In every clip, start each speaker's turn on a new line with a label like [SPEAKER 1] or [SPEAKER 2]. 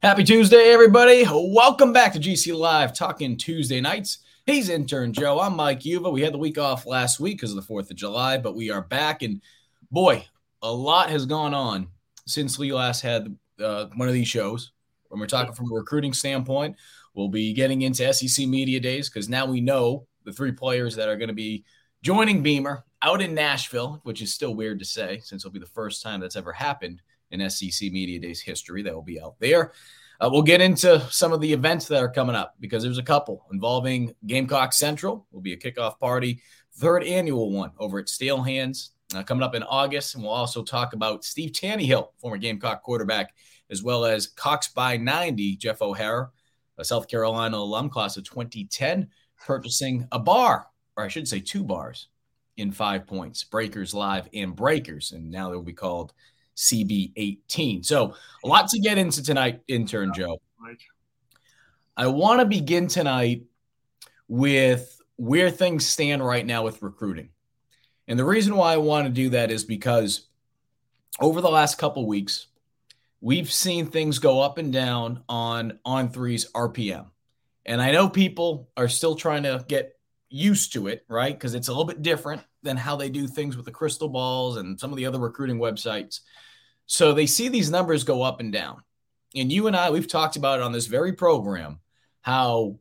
[SPEAKER 1] Happy Tuesday, everybody. Welcome back to GC Live, talking Tuesday nights. He's intern Joe. I'm Mike Uva. We had the week off last week because of the 4th of July, but we are back. And boy, a lot has gone on since we last had uh, one of these shows. When we're talking from a recruiting standpoint, we'll be getting into SEC Media Days because now we know the three players that are going to be joining Beamer out in Nashville, which is still weird to say since it'll be the first time that's ever happened in SEC Media Days history that will be out there. Uh, we'll get into some of the events that are coming up because there's a couple involving Gamecock Central. Will be a kickoff party, third annual one over at Steel Hands uh, coming up in August, and we'll also talk about Steve Taneyhill, former Gamecock quarterback, as well as Cox by 90, Jeff O'Hara, a South Carolina alum, class of 2010, purchasing a bar, or I should say two bars, in five points, Breakers Live and Breakers, and now they'll be called CB18. So, a lot to get into tonight, intern Joe. I want to begin tonight with where things stand right now with recruiting. And the reason why I want to do that is because over the last couple weeks, we've seen things go up and down on On3's RPM. And I know people are still trying to get used to it, right? Because it's a little bit different than how they do things with the crystal balls and some of the other recruiting websites. So they see these numbers go up and down. And you and I, we've talked about it on this very program how,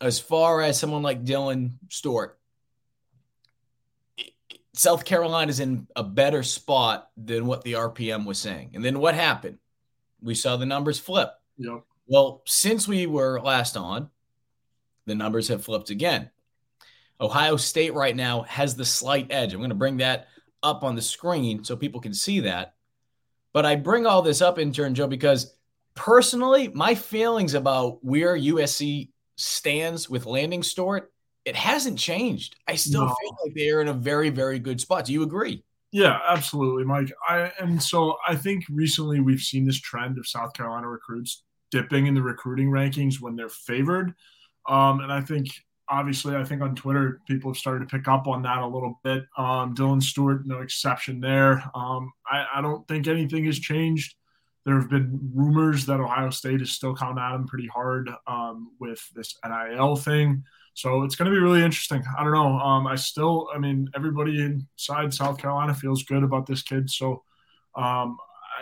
[SPEAKER 1] as far as someone like Dylan Stewart, South Carolina is in a better spot than what the RPM was saying. And then what happened? We saw the numbers flip.
[SPEAKER 2] Yep.
[SPEAKER 1] Well, since we were last on, the numbers have flipped again. Ohio State right now has the slight edge. I'm going to bring that up on the screen so people can see that. But I bring all this up, intern Joe, because personally, my feelings about where USC stands with Landing Stewart, it hasn't changed. I still no. feel like they are in a very, very good spot. Do you agree?
[SPEAKER 2] Yeah, absolutely, Mike. I and so I think recently we've seen this trend of South Carolina recruits dipping in the recruiting rankings when they're favored. Um, and I think obviously, I think on Twitter, people have started to pick up on that a little bit. Um, Dylan Stewart, no exception there. Um, I, I, don't think anything has changed there have been rumors that Ohio State is still counting at him pretty hard um, with this NIL thing. So it's going to be really interesting. I don't know. Um, I still, I mean, everybody inside South Carolina feels good about this kid. So, um,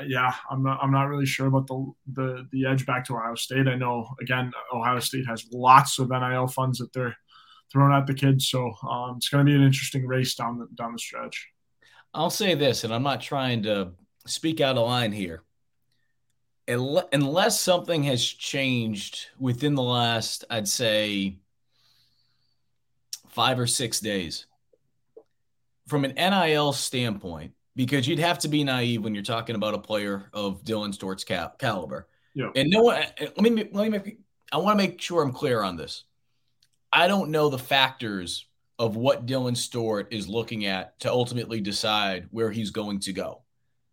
[SPEAKER 2] yeah, I'm not, I'm not really sure about the, the the edge back to Ohio State. I know again, Ohio State has lots of NIL funds that they're throwing at the kids. So um, it's going to be an interesting race down the down the stretch.
[SPEAKER 1] I'll say this, and I'm not trying to speak out of line here. Unless something has changed within the last, I'd say, five or six days, from an NIL standpoint, because you'd have to be naive when you're talking about a player of Dylan Stewart's cal- caliber.
[SPEAKER 2] Yeah.
[SPEAKER 1] And no one, let me, let me make, I want to make sure I'm clear on this. I don't know the factors of what Dylan Stewart is looking at to ultimately decide where he's going to go.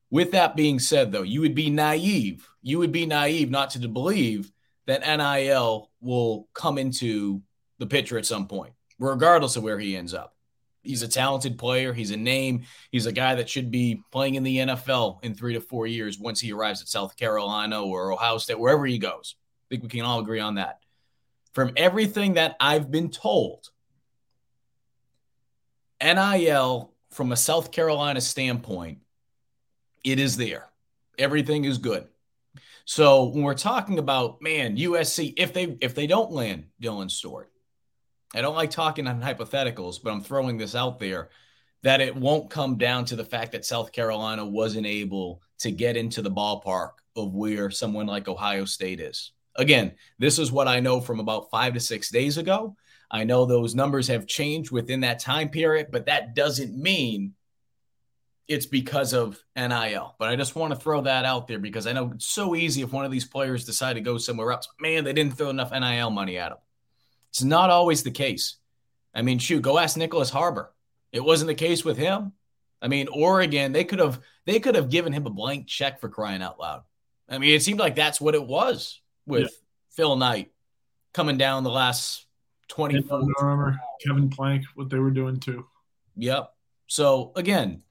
[SPEAKER 1] With that being said, though, you would be naive. You would be naive not to believe that NIL will come into the picture at some point, regardless of where he ends up. He's a talented player. He's a name. He's a guy that should be playing in the NFL in three to four years once he arrives at South Carolina or Ohio State, wherever he goes. I think we can all agree on that. From everything that I've been told, NIL, from a South Carolina standpoint, it is there. Everything is good. So when we're talking about man, USC, if they if they don't land Dylan Stewart, I don't like talking on hypotheticals, but I'm throwing this out there that it won't come down to the fact that South Carolina wasn't able to get into the ballpark of where someone like Ohio State is. Again, this is what I know from about five to six days ago. I know those numbers have changed within that time period, but that doesn't mean it's because of NIL. But I just want to throw that out there because I know it's so easy if one of these players decide to go somewhere else. Man, they didn't throw enough NIL money at them. It's not always the case. I mean, shoot, go ask Nyckoles Harbor. It wasn't the case with him. I mean, Oregon, they could have they could have given him a blank check for crying out loud. I mean, it seemed like that's what it was with yeah. Phil Knight coming down the last 24
[SPEAKER 2] remember Kevin Plank, what they were doing too.
[SPEAKER 1] Yep. So again,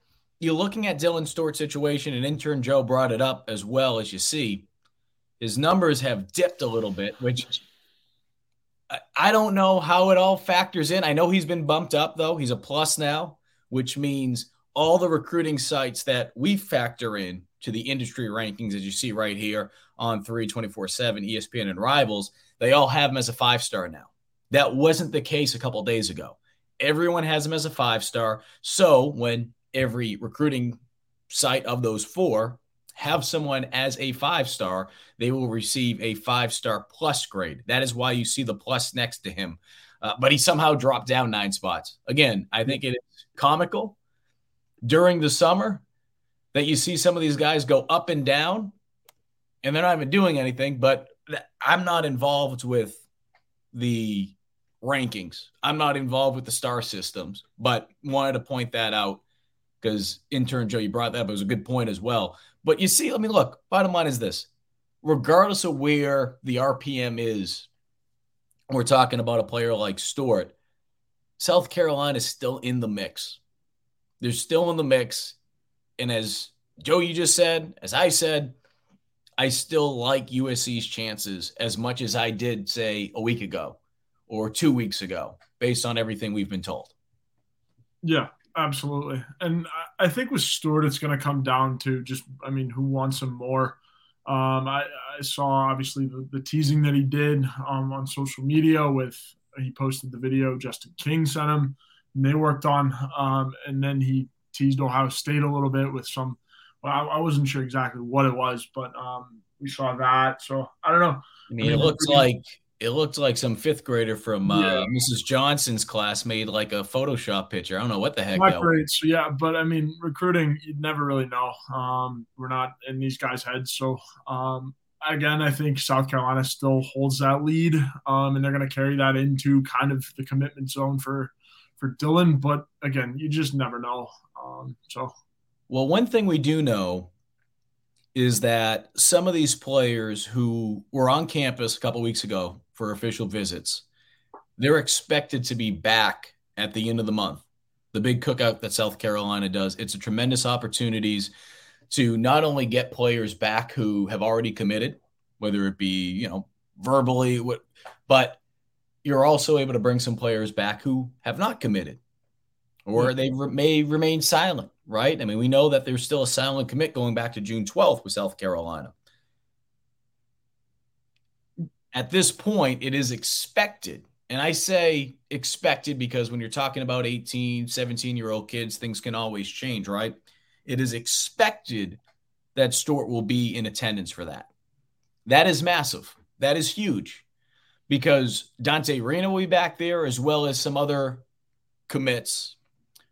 [SPEAKER 1] you're looking at Dylan Stewart's situation, and intern Joe brought it up as well as you see. His numbers have dipped a little bit, which I don't know how it all factors in. I know he's been bumped up though. He's a plus now, which means all the recruiting sites that we factor in to the industry rankings, as you see right here on 324 7, ESPN and Rivals, they all have him as a five star now. That wasn't the case a couple days ago. Everyone has him as a five star. So when every recruiting site of those four have someone as a five star, they will receive a five star plus grade. That is why you see the plus next to him. Uh, but he somehow dropped down nine spots. Again, I think it is comical during the summer that you see some of these guys go up and down and they're not even doing anything. But I'm not involved with the rankings. I'm not involved with the star systems, but wanted to point that out because intern Joe, you brought that up. It was a good point as well. But you see, let me look. Bottom line is this: regardless of where the RPM is, we're talking about a player like Stewart. South Carolina is still in the mix. They're still in the mix, and as Joe, you just said, as I said, I still like USC's chances as much as I did say a week ago or two weeks ago, based on everything we've been told.
[SPEAKER 2] Yeah, absolutely. And I think with Stewart, it's going to come down to just, I mean, who wants him more. Um, I, I, saw obviously the, the, teasing that he did um, on social media with he posted the video Justin King sent him, and they worked on, um, and then he teased Ohio State a little bit with some. Well, I, I wasn't sure exactly what it was, but um, we saw that. So I don't know.
[SPEAKER 1] I mean, I mean it looks like it looked like some fifth grader from uh, yeah. Mrs. Johnson's class made like a Photoshop picture. I don't know what the heck.
[SPEAKER 2] Great. So yeah, but I mean, recruiting, you never really know. Um, we're not in these guys' heads. So um, again, I think South Carolina still holds that lead, um, and they're going to carry that into kind of the commitment zone for for Dylan. But again, you just never know. Um, so,
[SPEAKER 1] well, one thing we do know is that some of these players who were on campus a couple weeks ago for official visits. They're expected to be back at the end of the month. The big cookout that South Carolina does. It's a tremendous opportunities to not only get players back who have already committed, whether it be, you know, verbally, but you're also able to bring some players back who have not committed or they re- may remain silent, right? I mean, we know that there's still a silent commit going back to June 12th with South Carolina. At this point, it is expected. And I say expected because when you're talking about 18, 17 year old kids, things can always change, right? It is expected that Stewart will be in attendance for that. That is massive. That is huge because Dante Reno will be back there as well as some other commits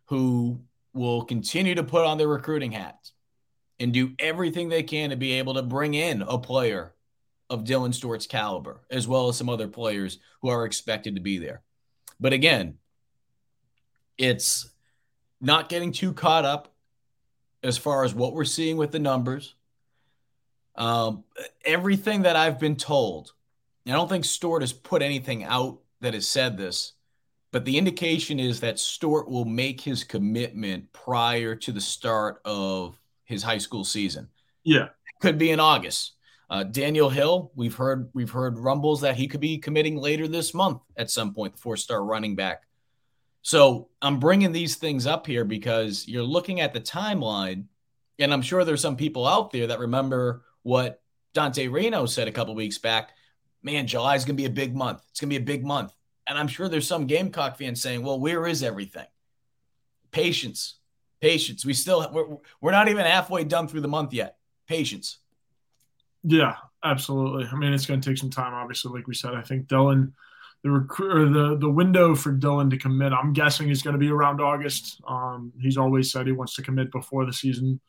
[SPEAKER 1] who will continue to put on their recruiting hats and do everything they can to be able to bring in a player of Dylan Stewart's caliber, as well as some other players who are expected to be there. But again, it's not getting too caught up as far as what we're seeing with the numbers. Um, everything that I've been told, I don't think Stewart has put anything out that has said this, but the indication is that Stewart will make his commitment prior to the start of his high school season.
[SPEAKER 2] Yeah,
[SPEAKER 1] could be in August. Uh, Daniel Hill, we've heard we've heard rumbles that he could be committing later this month at some point, the four-star running back. So I'm bringing these things up here because you're looking at the timeline, and I'm sure there's some people out there that remember what Dante Reno said a couple weeks back. Man, July is going to be a big month. It's going to be a big month. And I'm sure there's some Gamecock fans saying, well, where is everything? Patience. Patience. We still, we're, we're not even halfway done through the month yet. Patience.
[SPEAKER 2] Yeah, absolutely. I mean, it's going to take some time, obviously. Like we said, I think Dylan, the recruit, the the window for Dylan to commit, I'm guessing is going to be around August. Um, he's always said he wants to commit before the season, in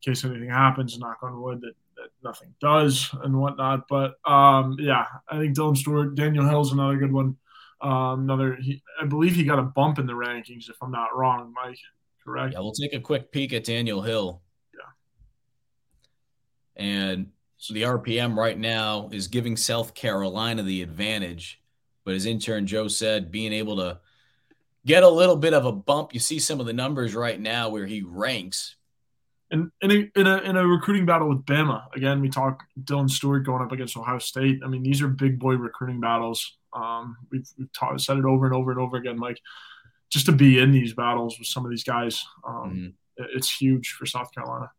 [SPEAKER 2] case anything happens. Knock on wood that that nothing does and whatnot. But um, yeah, I think Dylan Stewart, Daniel Hill is another good one. Um, another, he, I believe he got a bump in the rankings, if I'm not wrong, Mike. Correct.
[SPEAKER 1] Yeah, we'll take a quick peek at Daniel Hill.
[SPEAKER 2] Yeah.
[SPEAKER 1] And so the RPM right now is giving South Carolina the advantage. But as intern Joe said, being able to get a little bit of a bump, you see some of the numbers right now where he ranks.
[SPEAKER 2] And in a, in a, in a recruiting battle with Bama, again, we talk Dylan Stewart going up against Ohio State. I mean, these are big boy recruiting battles. Um, we've, we've taught, said it over and over and over again, Mike. Just to be in these battles with some of these guys, um, mm-hmm. it's huge for South Carolina.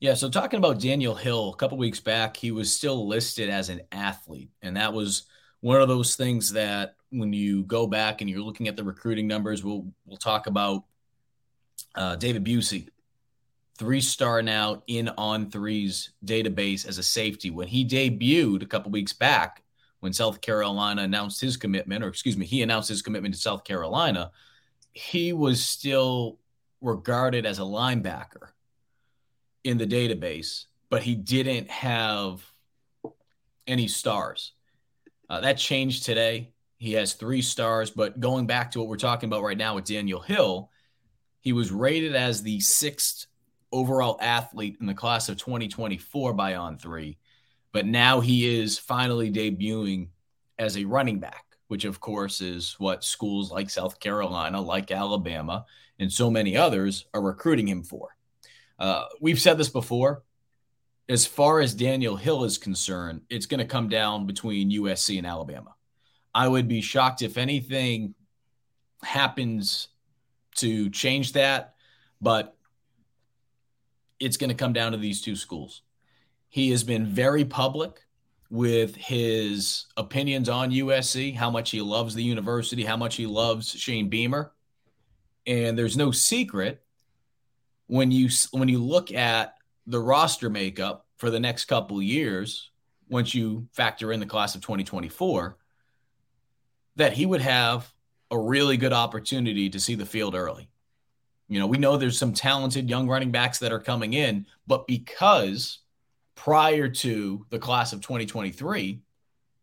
[SPEAKER 1] Yeah, so talking about Daniel Hill, a couple weeks back, he was still listed as an athlete, and that was one of those things that when you go back and you're looking at the recruiting numbers, we'll we'll talk about uh, David Busey, three star now in On3's database as a safety. When he debuted a couple weeks back, when South Carolina announced his commitment, or excuse me, he announced his commitment to South Carolina, he was still regarded as a linebacker in the database, but he didn't have any stars. Uh, that changed today. He has three stars, but going back to what we're talking about right now with Daniel Hill, he was rated as the sixth overall athlete in the class of 2024 by On3, but now he is finally debuting as a running back, which of course is what schools like South Carolina, like Alabama, and so many others are recruiting him for. Uh, we've said this before. As far as Daniel Hill is concerned, it's going to come down between USC and Alabama. I would be shocked if anything happens to change that, but it's going to come down to these two schools. He has been very public with his opinions on USC, how much he loves the university, how much he loves Shane Beamer. And there's no secret when you when you look at the roster makeup for the next couple years, once you factor in the class of 2024, that he would have a really good opportunity to see the field early. You know, we know there's some talented young running backs that are coming in, but because prior to the class of 2023,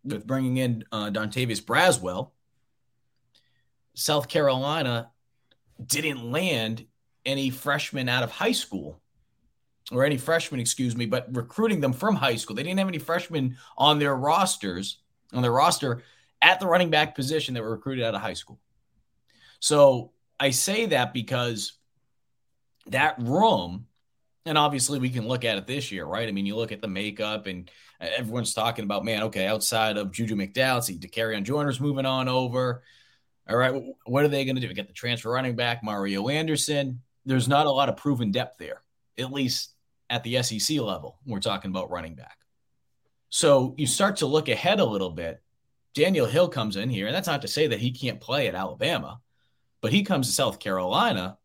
[SPEAKER 1] with bringing in uh, Dontavius Braswell, South Carolina didn't land any freshmen out of high school or any freshmen, excuse me, but recruiting them from high school. They didn't have any freshmen on their rosters, on their roster at the running back position that were recruited out of high school. So I say that because that room And obviously, we can look at it this year, right? I mean, you look at the makeup, and uh, everyone's talking about, man, okay, outside of Juju McDowell, see, Dakereon Joyner's moving on over. All right, what are they going to do? Get the transfer running back, Mario Anderson. There's not a lot of proven depth there, at least at the SEC level. We're talking about running back. So you start to look ahead a little bit. Daniel Hill comes in here, and that's not to say that he can't play at Alabama, but he comes to South Carolina.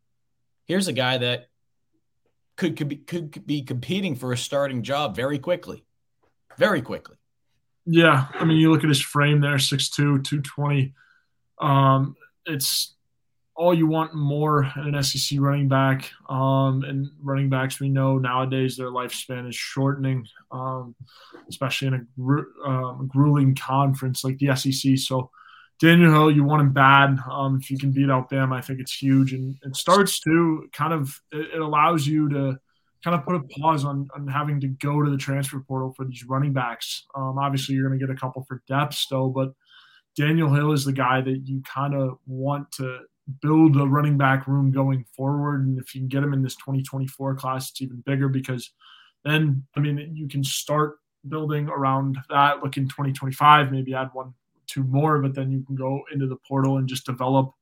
[SPEAKER 1] Here's a guy that could, could be could be competing for a starting job very quickly, very quickly.
[SPEAKER 2] Yeah, I mean, you look at his frame there, 6'2", 220. Um, it's all you want more in an SEC running back. Um, and running backs, we know nowadays their lifespan is shortening, um, especially in a um, grueling conference like the SEC. So Daniel Hill, you want him bad. Um, if you can beat Alabama, I think it's huge. And it starts to kind of it, it allows you to kind of put a pause on, on having to go to the transfer portal for these running backs. Um, obviously, you're going to get a couple for depth still, but Daniel Hill is the guy that you kind of want to build a running back room going forward. And if you can get him in this 2024 class, it's even bigger because then, I mean, you can start building around that. Look in 2025, maybe add one two more, but then you can go into the portal and just develop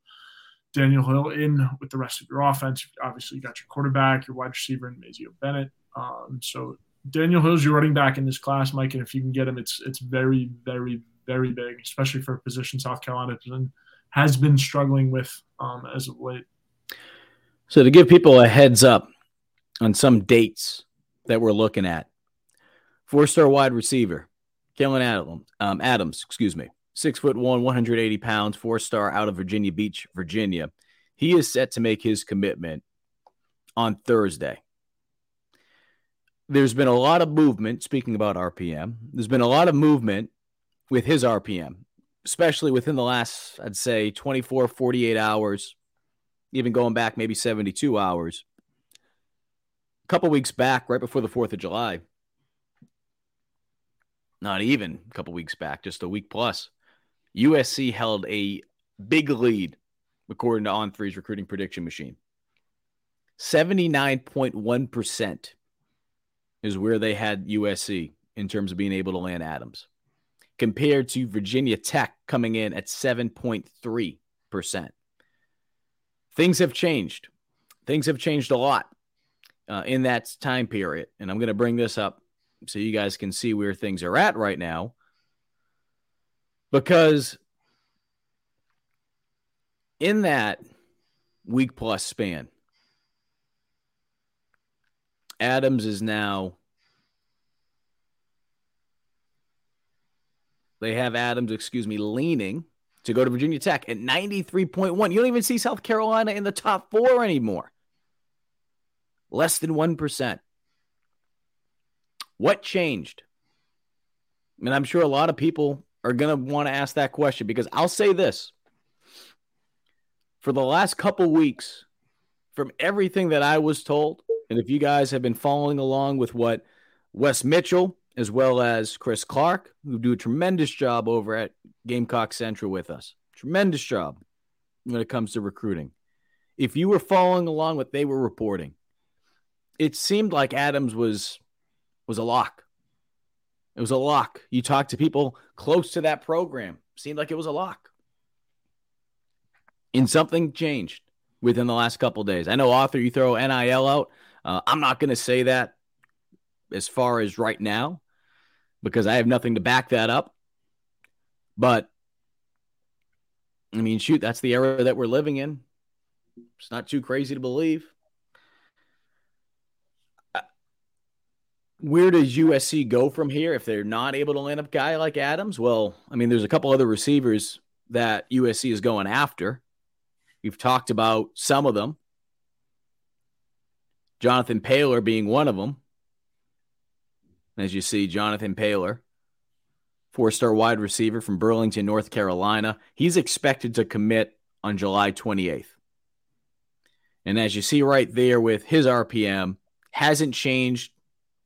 [SPEAKER 2] Daniel Hill in with the rest of your offense. Obviously, you got your quarterback, your wide receiver, and Mazeo Bennett. Um, so Daniel Hill's your running back in this class, Mike, and if you can get him, it's it's very, very, very big, especially for a position South Carolina has been struggling with um, as of late.
[SPEAKER 1] So to give people a heads up on some dates that we're looking at, four-star wide receiver, Kellen um, Adams, excuse me, six foot one, 180 pounds, four star out of Virginia Beach, Virginia. He is set to make his commitment on Thursday. There's been a lot of movement, speaking about RPM, there's been a lot of movement with his RPM, especially within the last, I'd say, 24, 48 hours, even going back maybe 72 hours. A couple weeks back, right before the 4th of July, not even a couple weeks back, just a week plus, USC held a big lead, according to On3's recruiting prediction machine. 79.1% is where they had USC in terms of being able to land Adams, compared to Virginia Tech coming in at 7.3%. Things have changed. Things have changed a lot uh, in that time period. And I'm going to bring this up so you guys can see where things are at right now because in that week plus span, Adams is now. They have Adams, excuse me, leaning to go to Virginia Tech at 93.1. You don't even see South Carolina in the top four anymore. Less than 1%. What changed? I mean, I'm sure a lot of people are going to want to ask that question because I'll say this. For the last couple weeks, from everything that I was told, and if you guys have been following along with what Wes Mitchell, as well as Chris Clark, who do a tremendous job over at Gamecock Central with us, tremendous job when it comes to recruiting. If you were following along what they were reporting, it seemed like Adams was was a lock. It was a lock. You talked to people close to that program, seemed like it was a lock. And something changed within the last couple days. I know, Arthur, you throw NIL out. Uh, I'm not going to say that as far as right now because I have nothing to back that up. But I mean, shoot, that's the era that we're living in. It's not too crazy to believe. Where does USC go from here if they're not able to land a guy like Adams? Well, I mean, there's a couple other receivers that USC is going after. We've talked about some of them. Jonathan Paylor being one of them. As you see, Jonathan Paylor, four star wide receiver from Burlington, North Carolina. He's expected to commit on July 28th. And as you see right there with his RPM, hasn't changed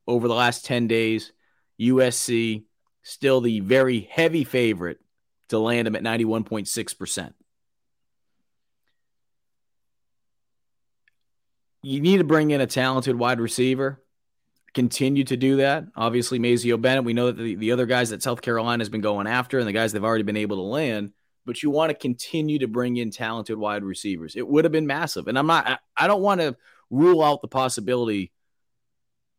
[SPEAKER 1] over the last 10 days. USC still the very heavy favorite to land him at 91.6%. you need to bring in a talented wide receiver. Continue to do that. Obviously, Mazeo Bennett. We know that the, the other guys that South Carolina has been going after and the guys they've already been able to land, but you want to continue to bring in talented wide receivers. It would have been massive. And I'm not, I, I don't want to rule out the possibility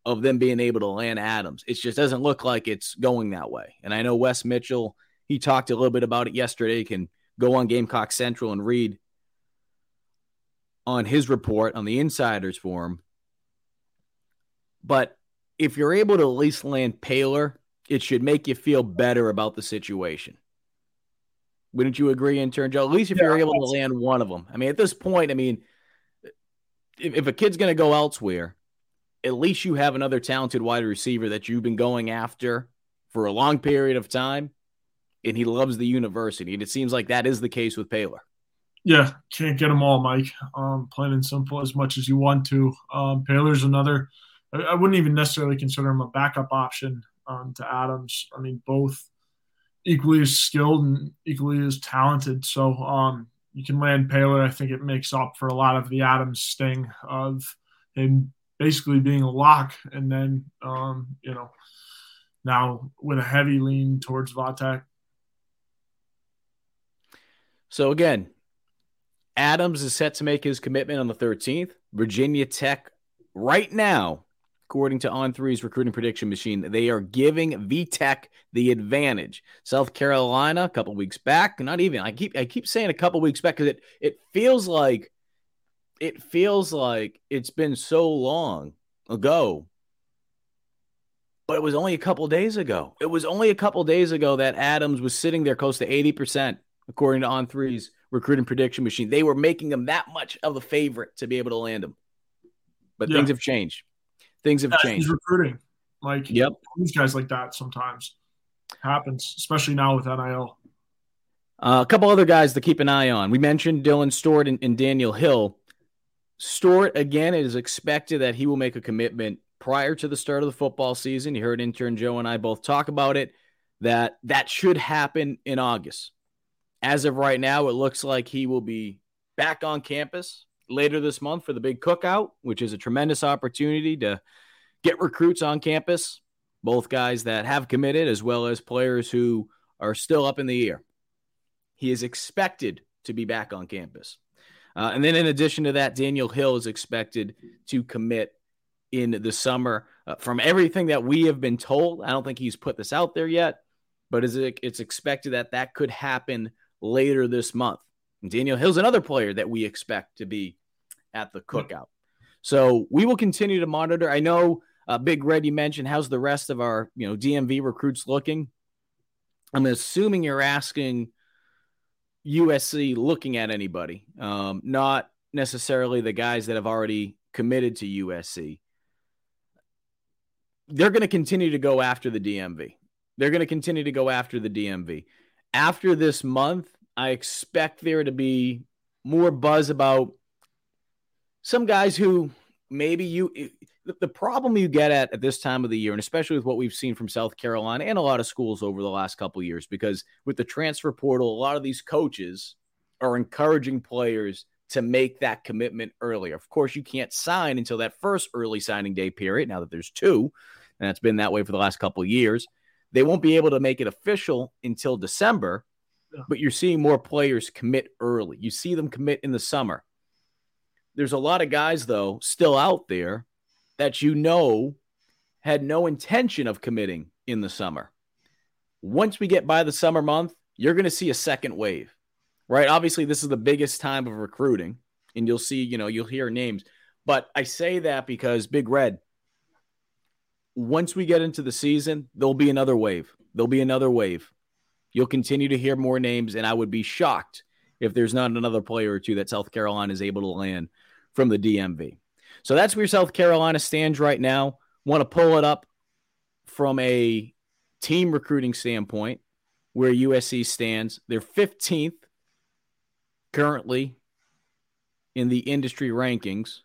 [SPEAKER 1] of them being able to land Adams. It just doesn't look like it's going that way. And I know Wes Mitchell, he talked a little bit about it yesterday. You can go on Gamecock Central and read on his report on the insiders forum. But if you're able to at least land Paylor, it should make you feel better about the situation. Wouldn't you agree, intern Joe? At least if yeah, you're able to land one of them. I mean, at this point, I mean, if, if a kid's going to go elsewhere, at least you have another talented wide receiver that you've been going after for a long period of time, and he loves the university. And it seems like that is the case with Paylor.
[SPEAKER 2] Yeah, can't get them all, Mike. Um, plain and simple, as much as you want to. Um, Paylor's another. I, I wouldn't even necessarily consider him a backup option um, to Adams. I mean, both equally as skilled and equally as talented. So um, you can land Paylor. I think it makes up for a lot of the Adams sting of him basically being a lock, and then um, you know now with a heavy lean towards Vatek.
[SPEAKER 1] So again, Adams is set to make his commitment on the 13th. Virginia Tech, right now, according to On3's recruiting prediction machine, they are giving VTech the advantage. South Carolina, a couple weeks back, not even. I keep I keep saying a couple weeks back because it it feels like it feels like it's been so long ago. But it was only a couple days ago. It was only a couple days ago that Adams was sitting there close to 80%, according to On3's recruiting prediction machine. They were making him that much of a favorite to be able to land him. But yeah. things have changed. Things have changed.
[SPEAKER 2] He's recruiting. Like
[SPEAKER 1] yep.
[SPEAKER 2] these guys like that sometimes happens, especially now with NIL.
[SPEAKER 1] Uh, a couple other guys to keep an eye on. We mentioned Dylan Stewart and, and Daniel Hill. Stewart, again, it is expected that he will make a commitment prior to the start of the football season. You heard intern Joe and I both talk about it, that that should happen in August. As of right now, it looks like he will be back on campus later this month for the big cookout, which is a tremendous opportunity to get recruits on campus, both guys that have committed as well as players who are still up in the air. He is expected to be back on campus. Uh, and then, in addition to that, Daniel Hill is expected to commit in the summer. Uh, from everything that we have been told, I don't think he's put this out there yet, but it's expected that that could happen later this month. And Daniel Hill's another player that we expect to be at the cookout. So we will continue to monitor. I know uh, Big Red, you mentioned how's the rest of our you know DMV recruits looking. I'm assuming you're asking USC looking at anybody, um, not necessarily the guys that have already committed to USC. They're going to continue to go after the DMV. They're going to continue to go after the DMV. After this month, I expect there to be more buzz about some guys who maybe you the problem you get at at this time of the year, and especially with what we've seen from South Carolina and a lot of schools over the last couple years, because with the transfer portal, a lot of these coaches are encouraging players to make that commitment earlier. Of course, you can't sign until that first early signing day period. Now that there's two, and it's been that way for the last couple of years, they won't be able to make it official until December. But you're seeing more players commit early. You see them commit in the summer. There's a lot of guys though still out there that you know had no intention of committing in the summer. Once we get by the summer month, you're going to see a second wave, right? Obviously, this is the biggest time of recruiting, and you'll see, you know, you'll hear names. But I say that because Big Red, once we get into the season, there'll be another wave. There'll be another wave. You'll continue to hear more names, and I would be shocked if there's not another player or two that South Carolina is able to land from the DMV. So that's where South Carolina stands right now. Want to pull it up from a team recruiting standpoint where USC stands. They're 15th currently in the industry rankings.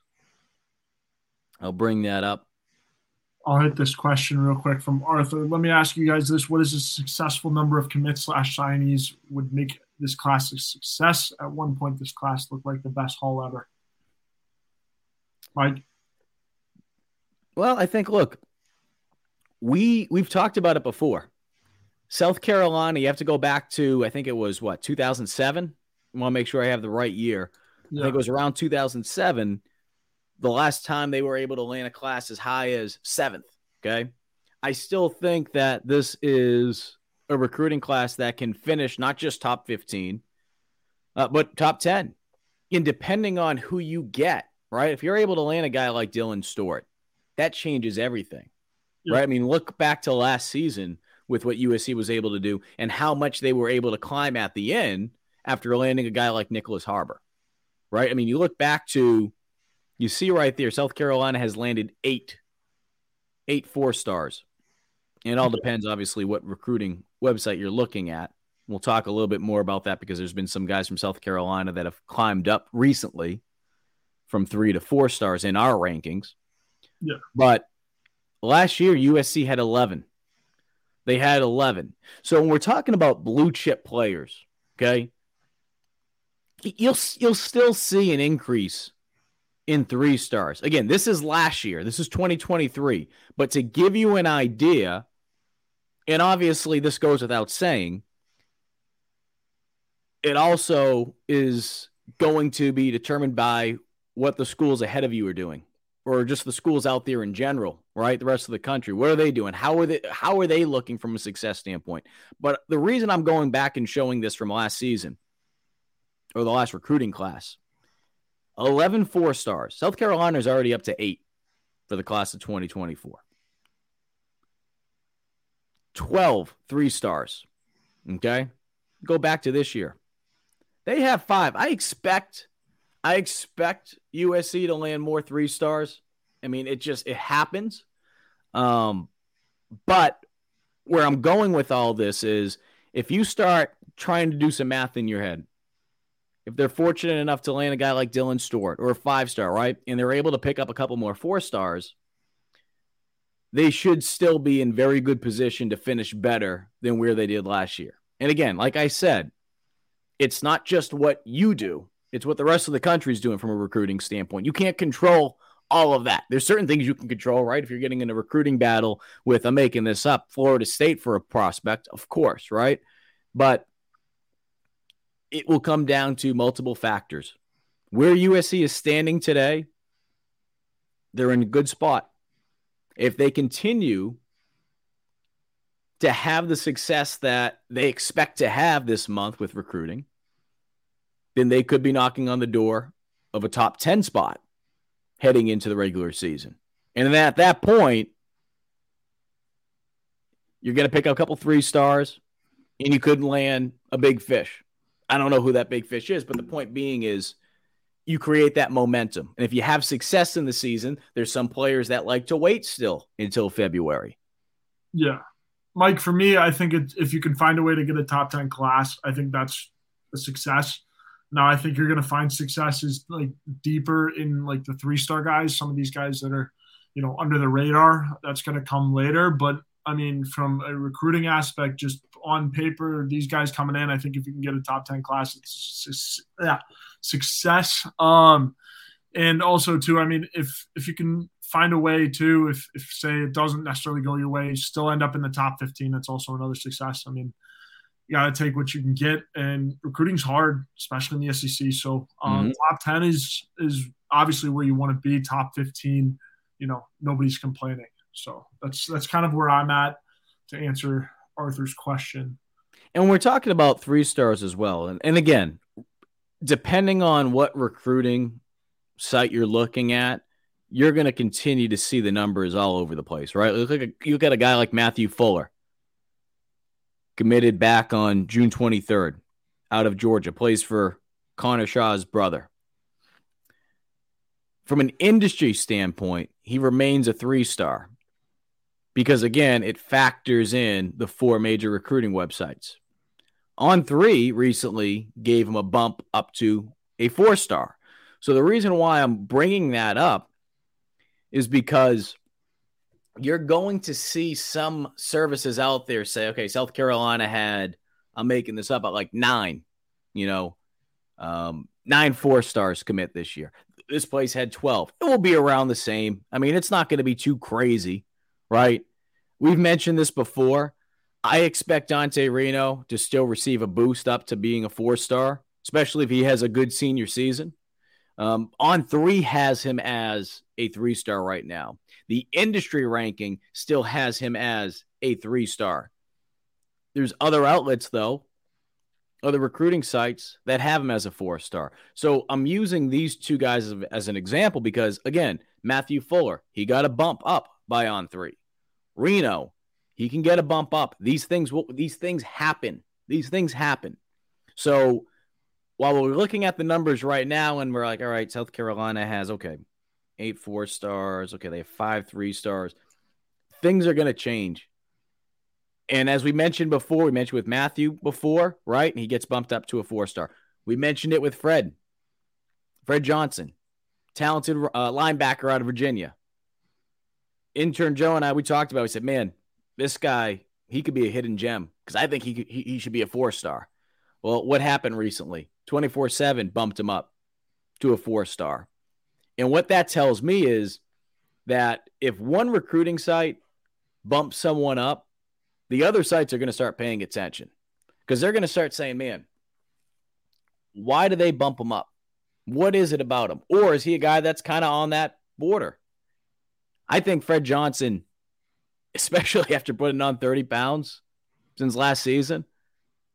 [SPEAKER 1] I'll bring that up.
[SPEAKER 2] I'll hit this question real quick from Arthur. Let me ask you guys this: What is a successful number of commits slash signees would make this class a success? At one point, this class looked like the best haul ever. Mike.
[SPEAKER 1] Well, I think look, we we've talked about it before. South Carolina, you have to go back to I think it was what 2007. I want to make sure I have the right year. Yeah. I think it was around 2007. The last time they were able to land a class as high as seventh. Okay, I still think that this is a recruiting class that can finish not just top 15, uh, but top 10. And depending on who you get, right? If you're able to land a guy like Dylan Stewart, that changes everything, yeah. right? I mean, look back to last season with what USC was able to do and how much they were able to climb at the end after landing a guy like Nyckoles Harbor, right? I mean, you look back to, you see right there, South Carolina has landed eight, eight four stars. And it all depends, obviously, what recruiting website you're looking at. We'll talk a little bit more about that because there's been some guys from South Carolina that have climbed up recently from three to four stars in our rankings.
[SPEAKER 2] Yeah.
[SPEAKER 1] But last year, USC had 11. They had 11. So when we're talking about blue chip players, okay, you'll you'll still see an increase in three stars. Again, this is last year. This is 2023. But to give you an idea, and obviously this goes without saying, it also is going to be determined by what the schools ahead of you are doing or just the schools out there in general, right? The rest of the country. What are they doing? How are they how are they looking from a success standpoint? But the reason I'm going back and showing this from last season or the last recruiting class, 11 four stars. South Carolina is already up to 8 for the class of 2024. 12 three stars. Okay? Go back to this year. They have 5. I expect I expect USC to land more three stars. I mean, it just it happens. Um, but where I'm going with all this is if you start trying to do some math in your head, if they're fortunate enough to land a guy like Dylan Stewart or a five star, right, and they're able to pick up a couple more four stars, they should still be in very good position to finish better than where they did last year. And again, like I said, it's not just what you do, it's what the rest of the country is doing from a recruiting standpoint. You can't control all of that. There's certain things you can control, right? If you're getting in a recruiting battle with, I'm making this up, Florida State for a prospect, of course, right? But it will come down to multiple factors. Where USC is standing today, they're in a good spot. If they continue to have the success that they expect to have this month with recruiting, then they could be knocking on the door of a top 10 spot heading into the regular season. And then at that point, you're going to pick up a couple three stars and you could land a big fish. I don't know who that big fish is, but the point being is you create that momentum. And if you have success in the season, there's some players that like to wait still until February.
[SPEAKER 2] Yeah. Mike, for me, I think it, if you can find a way to get a top 10 class, I think that's a success. Now I think you're going to find successes like deeper in like the three star guys. Some of these guys that are, you know, under the radar. That's going to come later. But I mean, from a recruiting aspect, just on paper, these guys coming in, I think if you can get a top ten class, it's yeah, success. Um, and also too, I mean, if if you can find a way to, if if say it doesn't necessarily go your way, still end up in the top fifteen, that's also another success. I mean you got to take what you can get, and recruiting's hard, especially in the SEC. So um, mm-hmm. top ten is is obviously where you want to be. Top fifteen, you know, nobody's complaining. So that's that's kind of where I'm at to answer Arthur's question.
[SPEAKER 1] And we're talking about three stars as well. And, and again, depending on what recruiting site you're looking at, you're going to continue to see the numbers all over the place, right? Look like a, you got a guy like Matthew Fuller committed back on June 23rd out of Georgia, plays for Connor Shaw's brother. From an industry standpoint, he remains a three star because, again, it factors in the four major recruiting websites. On3 recently gave him a bump up to a four star. So the reason why I'm bringing that up is because you're going to see some services out there say, okay, South Carolina had, I'm making this up, like nine, you know, um, nine four stars commit this year. this place had 12. It will be around the same. I mean, it's not going to be too crazy, right? We've mentioned this before. I expect Dante Reno to still receive a boost up to being a four star, especially if he has a good senior season. Um, On3 has him as a three star right now. The industry ranking still has him as a three star. There's other outlets, though, other recruiting sites that have him as a four star. So I'm using these two guys as, as an example because, again, Matthew Fuller, he got a bump up by On3. Reno, he can get a bump up. These things will, these things happen. These things happen. So while we're looking at the numbers right now and we're like, all right, South Carolina has okay, eight four stars. Okay, they have five three stars. Things are going to change. And as we mentioned before, we mentioned with Matthew before, right? And he gets bumped up to a four star. We mentioned it with Fred, Fred Johnson, talented uh, linebacker out of Virginia. Intern Joe and I, we talked about. We said, man, this guy, he could be a hidden gem because I think he, he he should be a four star. Well, what happened recently? 24 7 bumped him up to a four star. And what that tells me is that if one recruiting site bumps someone up, the other sites are going to start paying attention because they're going to start saying, man, why do they bump him up? What is it about him? Or is he a guy that's kind of on that border? I think Fred Johnson, especially after putting on 30 pounds since last season,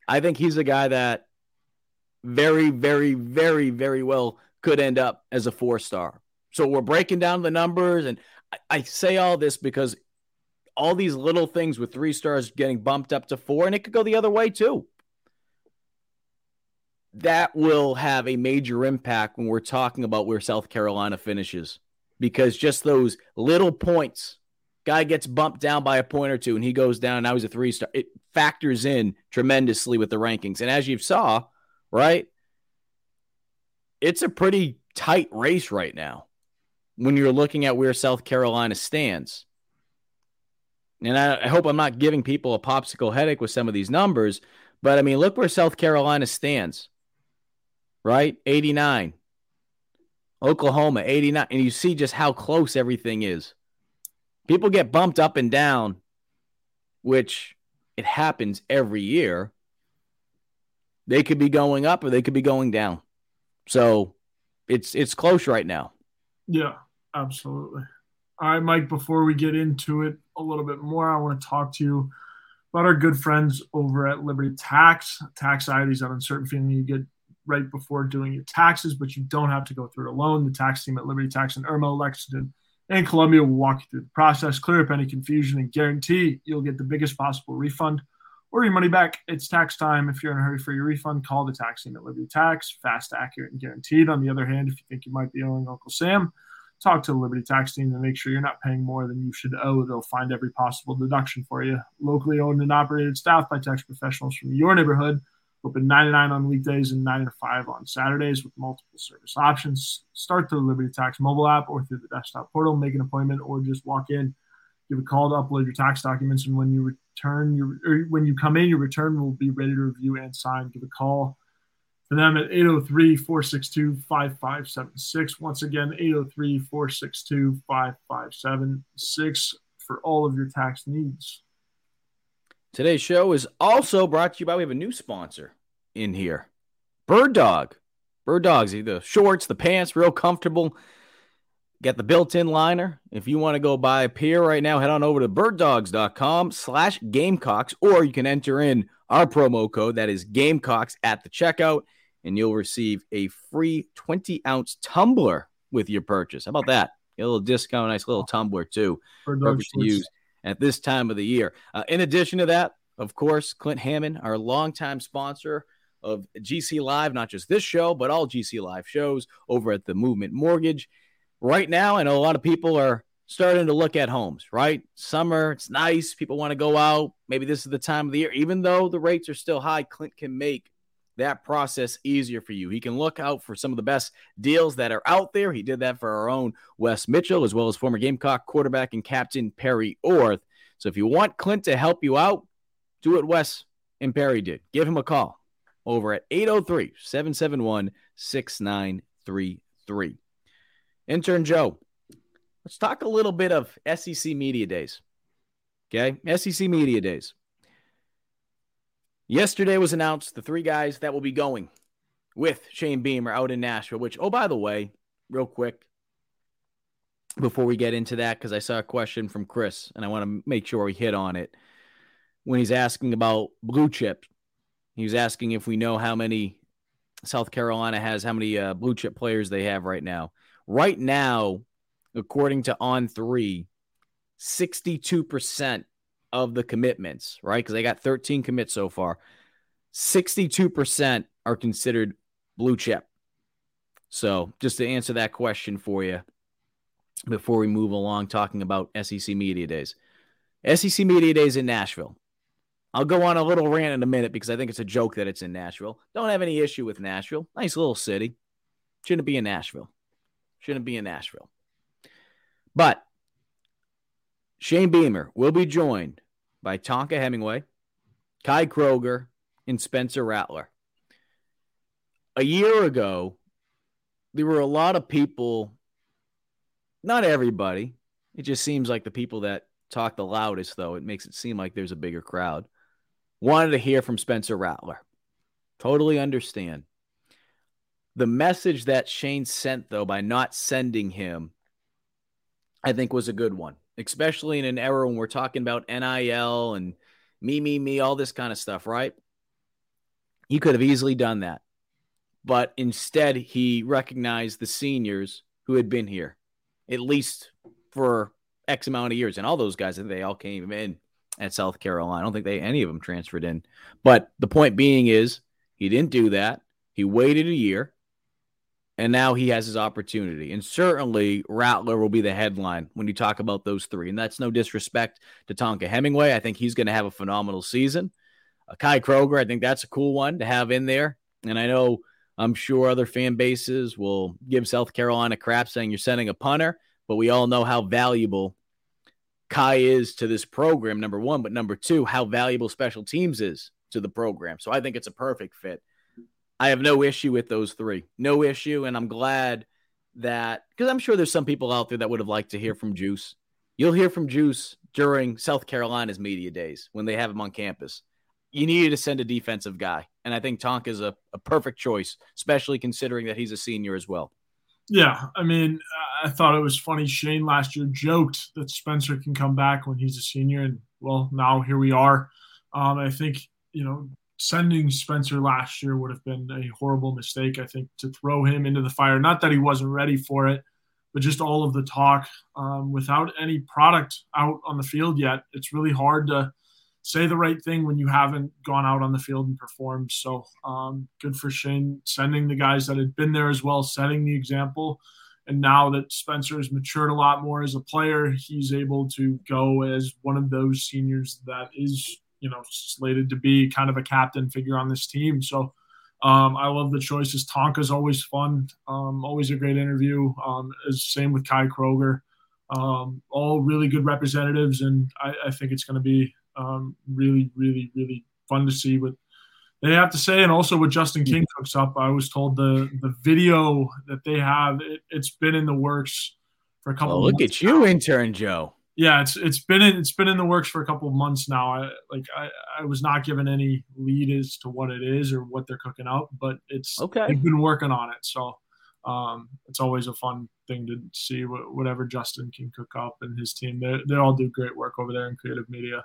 [SPEAKER 1] I think he's a guy that very, very, very, very well could end up as a four star. So we're breaking down the numbers. And I, I say all this because all these little things with three stars getting bumped up to four, and it could go the other way too. That will have a major impact when we're talking about where South Carolina finishes because just those little points, guy gets bumped down by a point or two and he goes down. Now he's a three star. It factors in tremendously with the rankings. And as you saw, right, it's a pretty tight race right now when you're looking at where South Carolina stands. And I, I, hope I'm not giving people a popsicle headache with some of these numbers, but I mean, look where South Carolina stands, right? 89. Oklahoma, 89. And you see just how close everything is. People get bumped up and down, which it happens every year. They could be going up or they could be going down. So it's it's close right now.
[SPEAKER 2] Yeah, absolutely. All right, Mike, before we get into it a little bit more, I want to talk to you about our good friends over at Liberty Tax. Tax ID is an uncertain feeling you get right before doing your taxes, but you don't have to go through it alone. The tax team at Liberty Tax in Irmo, Lexington, and Columbia will walk you through the process, clear up any confusion, and guarantee you'll get the biggest possible refund or your money back. It's tax time. If you're in a hurry for your refund, call the tax team at Liberty Tax. Fast, accurate, and guaranteed. On the other hand, if you think you might be owing Uncle Sam, talk to the Liberty Tax team to make sure you're not paying more than you should owe. They'll find every possible deduction for you. Locally owned and operated, staffed by tax professionals from your neighborhood. Open 99 on weekdays and 9 to 5 on Saturdays with multiple service options. Start through the Liberty Tax mobile app or through the desktop portal. Make an appointment or just walk in. Give a call to upload your tax documents, and when you return your or when you come in, your return will be ready to review and sign. Give a call for them at 803-462-5576. Once again, 803-462-5576 for all of your tax needs.
[SPEAKER 1] Today's show is also brought to you by we have a new sponsor in here. Bird Dog. Bird Dogs, the shorts, the pants, real comfortable. Get the built-in liner. If you want to go buy a pair right now, head on over to birddogs.com slash gamecocks, or you can enter in our promo code that is gamecocks at the checkout and you'll receive a free 20 ounce tumbler with your purchase. How about that? Get a little discount, nice little tumbler too. Perfect to use at this time of the year. Uh, in addition to that, of course, Clint Hammond, our longtime sponsor of GC Live, not just this show, but all GC Live shows over at the Movement Mortgage. Right now, I know a lot of people are starting to look at homes, right? Summer, it's nice. People want to go out. Maybe this is the time of the year. Even though the rates are still high, Clint can make that process easier for you. He can look out for some of the best deals that are out there. He did that for our own Wes Mitchell, as well as former Gamecock quarterback and captain Perry Orth. So if you want Clint to help you out, do what Wes and Perry did. Give him a call over at 803 771 6933. Intern Joe, let's talk a little bit of SEC Media Days. Okay, SEC Media Days. Yesterday was announced the three guys that will be going with Shane Beamer out in Nashville, which, oh, by the way, real quick, before we get into that, because I saw a question from Chris and I want to make sure we hit on it. When he's asking about blue chip, he was asking if we know how many South Carolina has, how many uh, blue chip players they have right now. Right now, according to On3, 62% of the commitments, right? Because they got 13 commits so far. 62% are considered blue chip. So, just to answer that question for you before we move along talking about SEC Media Days. SEC Media Days in Nashville. I'll go on a little rant in a minute because I think it's a joke that it's in Nashville. Don't have any issue with Nashville. Nice little city. Shouldn't be in Nashville. Shouldn't be in Nashville. But Shane Beamer will be joined by Tonka Hemingway, Kai Kroeger, and Spencer Rattler. A year ago, there were a lot of people, not everybody. It just seems like the people that talk the loudest, though, it makes it seem like there's a bigger crowd. Wanted to hear from Spencer Rattler. Totally understand. The message that Shane sent, though, by not sending him, I think was a good one especially in an era when we're talking about NIL and me, me, me, all this kind of stuff, right? He could have easily done that. But instead, he recognized the seniors who had been here, at least for X amount of years. And all those guys, they all came in at South Carolina. I don't think they any of them transferred in. But the point being is he didn't do that. He waited a year and now he has his opportunity. And certainly Rattler will be the headline when you talk about those three. And that's no disrespect to Tonka Hemingway. I think he's going to have a phenomenal season. Uh, Kai Kroeger, I think that's a cool one to have in there. And I know I'm sure other fan bases will give South Carolina crap saying you're sending a punter, but we all know how valuable Kai is to this program, number one. But number two, how valuable special teams is to the program. So I think it's a perfect fit. I have no issue with those three. No issue. And I'm glad that because I'm sure there's some people out there that would have liked to hear from Juice. You'll hear from Juice during South Carolina's media days when they have him on campus. You needed to send a defensive guy. And I think Tonk is a, a perfect choice, especially considering that he's a senior as well.
[SPEAKER 2] Yeah, I mean, I thought it was funny. Shane last year joked that Spencer can come back when he's a senior, and well, now here we are. Um, I think you know sending Spencer last year would have been a horrible mistake. I think to throw him into the fire, not that he wasn't ready for it, but just all of the talk um, without any product out on the field yet. It's really hard to say the right thing when you haven't gone out on the field and performed. So um, good for Shane sending the guys that had been there as well, setting the example. And now that Spencer has matured a lot more as a player, he's able to go as one of those seniors that is you know slated to be kind of a captain figure on this team. So um, I love the choices. Tonka's always fun, um, always a great interview. Um, same with Kai Kroeger. Um, all really good representatives, and I, I think it's going to be um, really, really, really fun to see what they have to say, and also what Justin King cooks up. I was told the the video that they have it, has been in the works for a couple.
[SPEAKER 1] Well, look at you, intern Joe
[SPEAKER 2] yeah, it's it's been in, it's been in the works for a couple of months now. I like I, I was not given any lead as to what it is or what they're cooking up, but it's
[SPEAKER 1] okay.
[SPEAKER 2] They've been working on it, so um, it's always a fun thing to see what, whatever Justin can cook up and his team. They they all do great work over there in creative media.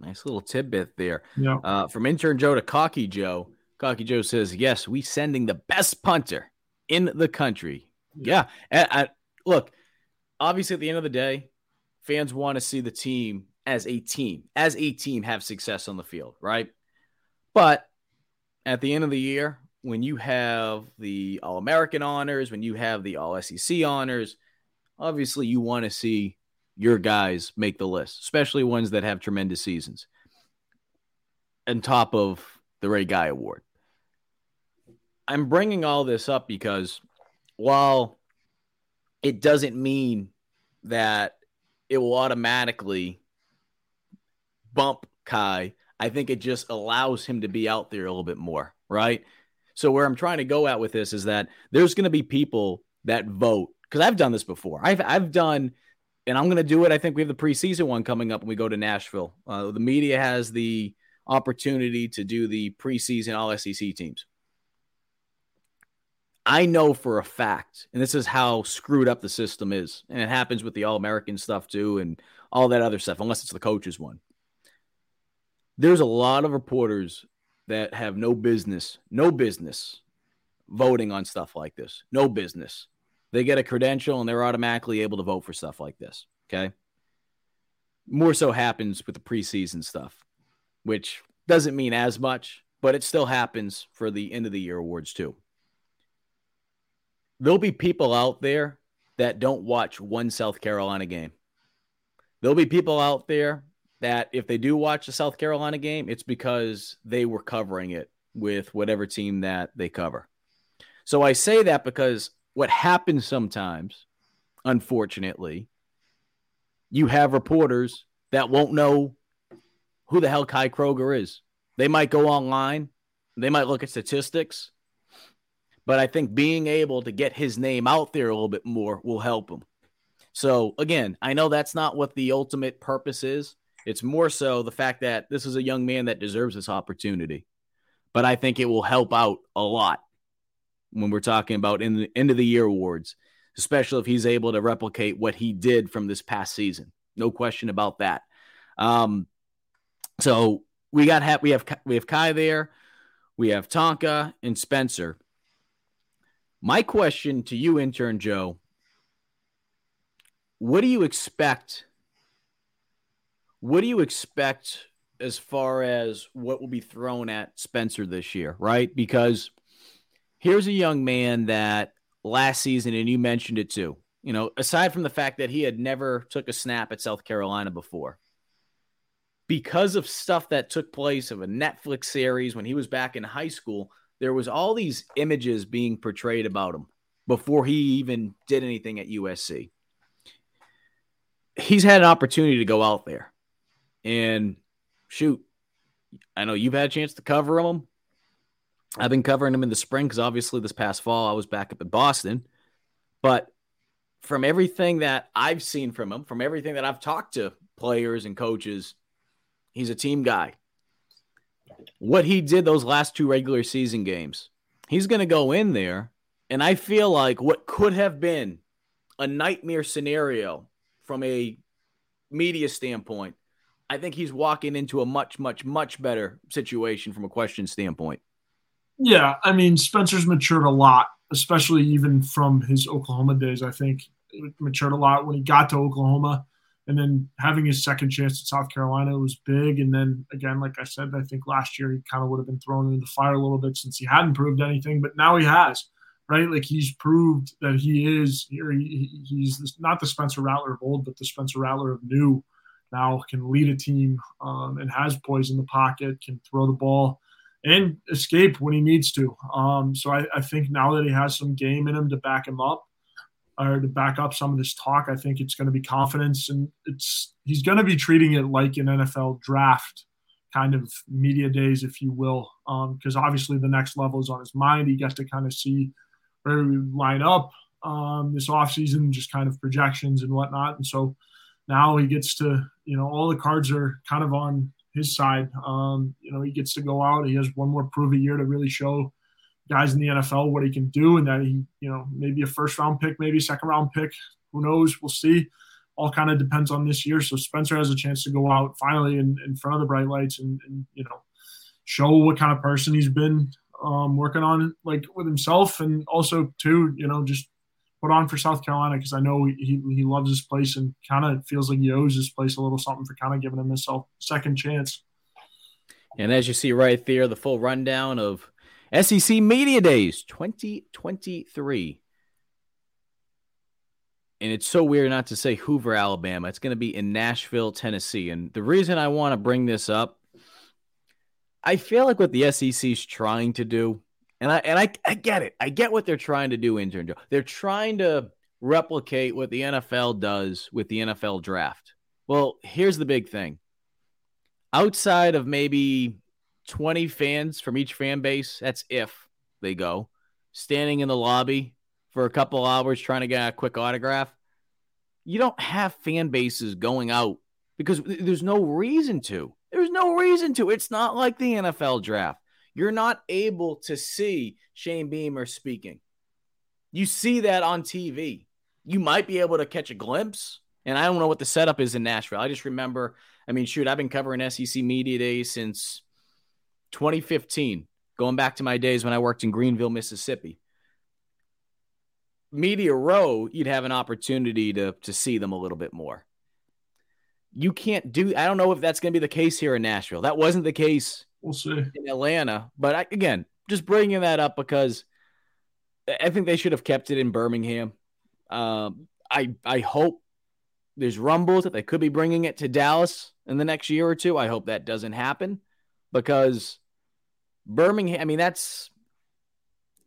[SPEAKER 1] Nice little tidbit there.
[SPEAKER 2] Yeah.
[SPEAKER 1] Uh, from intern Joe to Cocky Joe. Cocky Joe says, "Yes, we sending the best punter in the country." Yeah. yeah. I, I, look, obviously, at the end of the day, fans want to see the team as a team, as a team have success on the field, right? But at the end of the year, when you have the All American honors, when you have the All SEC honors, obviously you want to see your guys make the list, especially ones that have tremendous seasons. On top of the Ray Guy Award. I'm bringing all this up because while it doesn't mean that it will automatically bump Kai. I think it just allows him to be out there a little bit more, right? So where I'm trying to go at with this is that there's going to be people that vote because I've done this before. I've I've done, and I'm going to do it. I think we have the preseason one coming up when we go to Nashville. Uh, the media has the opportunity to do the preseason All SEC teams. I know for a fact, and this is how screwed up the system is, and it happens with the All American stuff too, and all that other stuff, unless it's the coaches one. There's a lot of reporters that have no business, no business voting on stuff like this. No business. They get a credential and they're automatically able to vote for stuff like this. Okay. More so happens with the preseason stuff, which doesn't mean as much, but it still happens for the end of the year awards too. There'll be people out there that don't watch one South Carolina game. There'll be people out there that if they do watch the South Carolina game, it's because they were covering it with whatever team that they cover. So I say that because what happens sometimes, unfortunately, you have reporters that won't know who the hell Kai Kroeger is. They might go online, they might look at statistics, but I think being able to get his name out there a little bit more will help him. So, again, I know that's not what the ultimate purpose is. It's more so the fact that this is a young man that deserves this opportunity. But I think it will help out a lot when we're talking about in the end of the year awards, especially if he's able to replicate what he did from this past season. No question about that. Um, so we got we have we have Kai there, we have Tonka and Spencer. My question to you, intern Joe, what do you expect? What do you expect as far as what will be thrown at Spencer this year, right? Because here's a young man that last season, and you mentioned it too, you know, aside from the fact that he had never took a snap at South Carolina before, because of stuff that took place of a Netflix series when he was back in high school, there was all these images being portrayed about him before he even did anything at USC. He's had an opportunity to go out there and shoot. I know you've had a chance to cover him. I've been covering him in the spring because obviously this past fall I was back up in Boston. But from everything that I've seen from him, from everything that I've talked to players and coaches, he's a team guy. What he did those last two regular season games, he's going to go in there. And I feel like what could have been a nightmare scenario from a media standpoint, I think he's walking into a much, much, much better situation from a question standpoint.
[SPEAKER 2] Yeah, I mean Spencer's matured a lot, especially even from his Oklahoma days. I think matured a lot when he got to Oklahoma, and then having his second chance at South Carolina was big. And then again, like I said, I think last year he kind of would have been thrown in the fire a little bit since he hadn't proved anything, but now he has. Right, like he's proved that he is. He, he's not the Spencer Rattler of old, but the Spencer Rattler of new. Now can lead a team um, and has poise in the pocket, can throw the ball and escape when he needs to. Um, so I, I, think now that he has some game in him to back him up or to back up some of this talk, I think it's going to be confidence and it's he's going to be treating it like an NFL draft kind of media days, if you will, because um, obviously the next level is on his mind. He gets to kind of see where we line up um, this offseason, just kind of projections and whatnot. And so now he gets to, you know, all the cards are kind of on his side. Um, you know, he gets to go out. He has one more prove a year to really show guys in the NFL what he can do, and that he, you know, maybe a first round pick, maybe second round pick. Who knows? We'll see. All kind of depends on this year. So Spencer has a chance to go out finally in, in front of the bright lights and, and you know show what kind of person he's been um, working on, like with himself, and also too, you know, just put on for South Carolina because I know he, he loves this place and kind of feels like he owes this place a little something for kind of giving him himself second chance.
[SPEAKER 1] And as you see right there, the full rundown of SEC Media Days 2023. And it's so weird not to say Hoover, Alabama. It's going to be in Nashville, Tennessee. And the reason I want to bring this up, I feel like what the SEC is trying to do and I and I, I get it. I get what they're trying to do, intern Joe. They're trying to replicate what the NFL does with the NFL draft. Well, here's the big thing. Outside of maybe 20 fans from each fan base, that's if they go, standing in the lobby for a couple hours trying to get a quick autograph. You don't have fan bases going out because there's no reason to. There's no reason to. It's not like the NFL draft. You're not able to see Shane Beamer speaking. You see that on TV. You might be able to catch a glimpse. And I don't know what the setup is in Nashville. I just remember, I mean, shoot, I've been covering SEC Media Days since 2015, going back to my days when I worked in Greenville, Mississippi. Media Row, you'd have an opportunity to to see them a little bit more. You can't do. I don't know if that's going to be the case here in Nashville. That wasn't the case.
[SPEAKER 2] We'll see
[SPEAKER 1] in Atlanta, but I, again, just bringing that up because I think they should have kept it in Birmingham. Um, I I hope there's rumbles that they could be bringing it to Dallas in the next year or two. I hope that doesn't happen because Birmingham. I mean, that's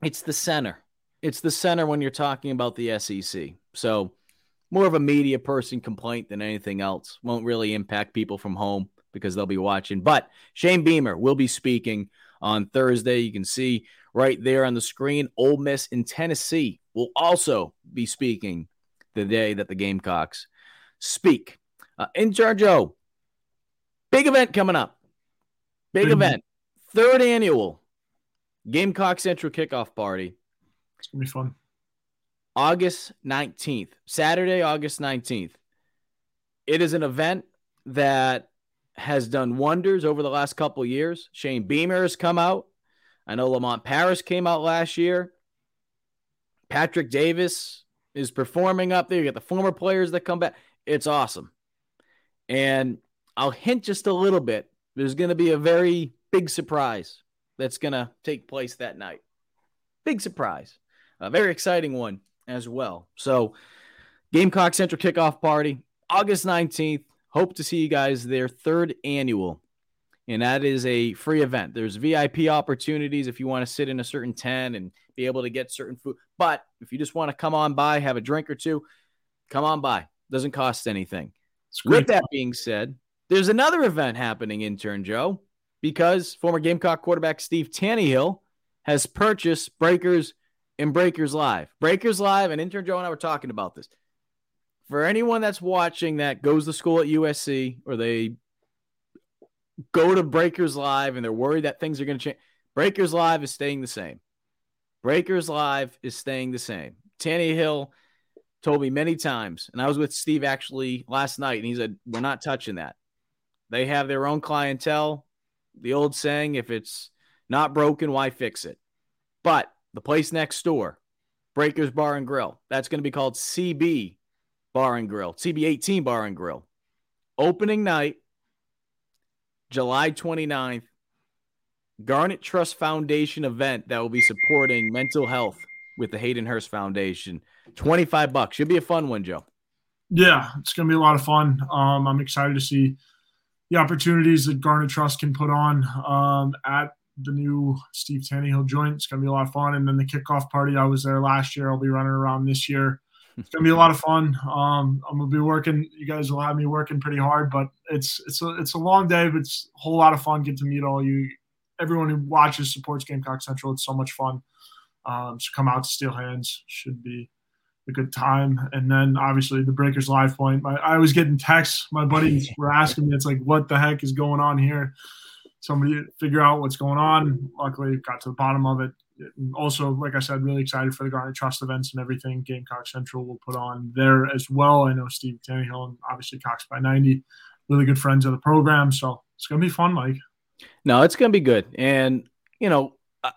[SPEAKER 1] it's the center it's the center when you're talking about the SEC. So more of a media person complaint than anything else. Won't really impact people from home because they'll be watching. But Shane Beamer will be speaking on Thursday. You can see right there on the screen. Ole Miss in Tennessee will also be speaking the day that the Gamecocks speak. Uh, charge, Joe, big event coming up. Big mm-hmm. event. Third annual Gamecock Central kickoff party
[SPEAKER 2] it's gonna be fun.
[SPEAKER 1] August 19th, Saturday, August 19th. It is an event that has done wonders over the last couple years. Shane Beamer has come out. I know Lamont Paris came out last year. Patrick Davis is performing up there. You got the former players that come back. It's awesome. And I'll hint just a little bit. There's going to be a very big surprise that's going to take place that night. Big surprise. A very exciting one as well. So, Gamecock Central kickoff party, August 19th. Hope to see you guys there. Third annual. And that is a free event. There's VIP opportunities if you want to sit in a certain tent and be able to get certain food. But if you just want to come on by, have a drink or two, come on by. Doesn't cost anything. With that being said, there's another event happening, intern Joe, because former Gamecock quarterback Steve Taneyhill has purchased Breakers and Breakers Live. Breakers Live, and intern Joe and I were talking about this. For anyone that's watching that goes to school at USC or they go to Breakers Live and they're worried that things are going to change, Breakers Live is staying the same. Breakers Live is staying the same. Taneyhill told me many times, and I was with Steve actually last night, and he said, We're not touching that. They have their own clientele. The old saying, if it's not broken, why fix it? But the place next door, Breakers Bar and Grill. That's going to be called CB Bar and Grill, CB18 Bar and Grill. Opening night, July 29th, Garnet Trust Foundation event that will be supporting mental health with the Hayden Hurst Foundation. 25 bucks. Should be a fun one, Joe.
[SPEAKER 2] Yeah, it's going to be a lot of fun. Um, I'm excited to see the opportunities that Garnet Trust can put on um, at the new Steve Taneyhill joint. It's going to be a lot of fun. And then the kickoff party, I was there last year. I'll be running around this year. It's going to be a lot of fun. Um, I'm going to be working. You guys will have me working pretty hard, but it's it's a it's a long day, but it's a whole lot of fun. Get to meet all you, everyone who watches supports Gamecock Central. It's so much fun. Um, so come out to Steel Hands. Should be a good time. And then obviously the Breakers Live point. My, I was getting texts. My buddies were asking me, it's like, what the heck is going on here? somebody figure out what's going on. Luckily, got to the bottom of it. Also, like I said, really excited for the Garnet Trust events and everything Gamecock Central will put on there as well. I know Steve Taneyhill and obviously Cox by 90, really good friends of the program. So it's going to be fun, Mike.
[SPEAKER 1] No, it's going to be good. And, you know, uh,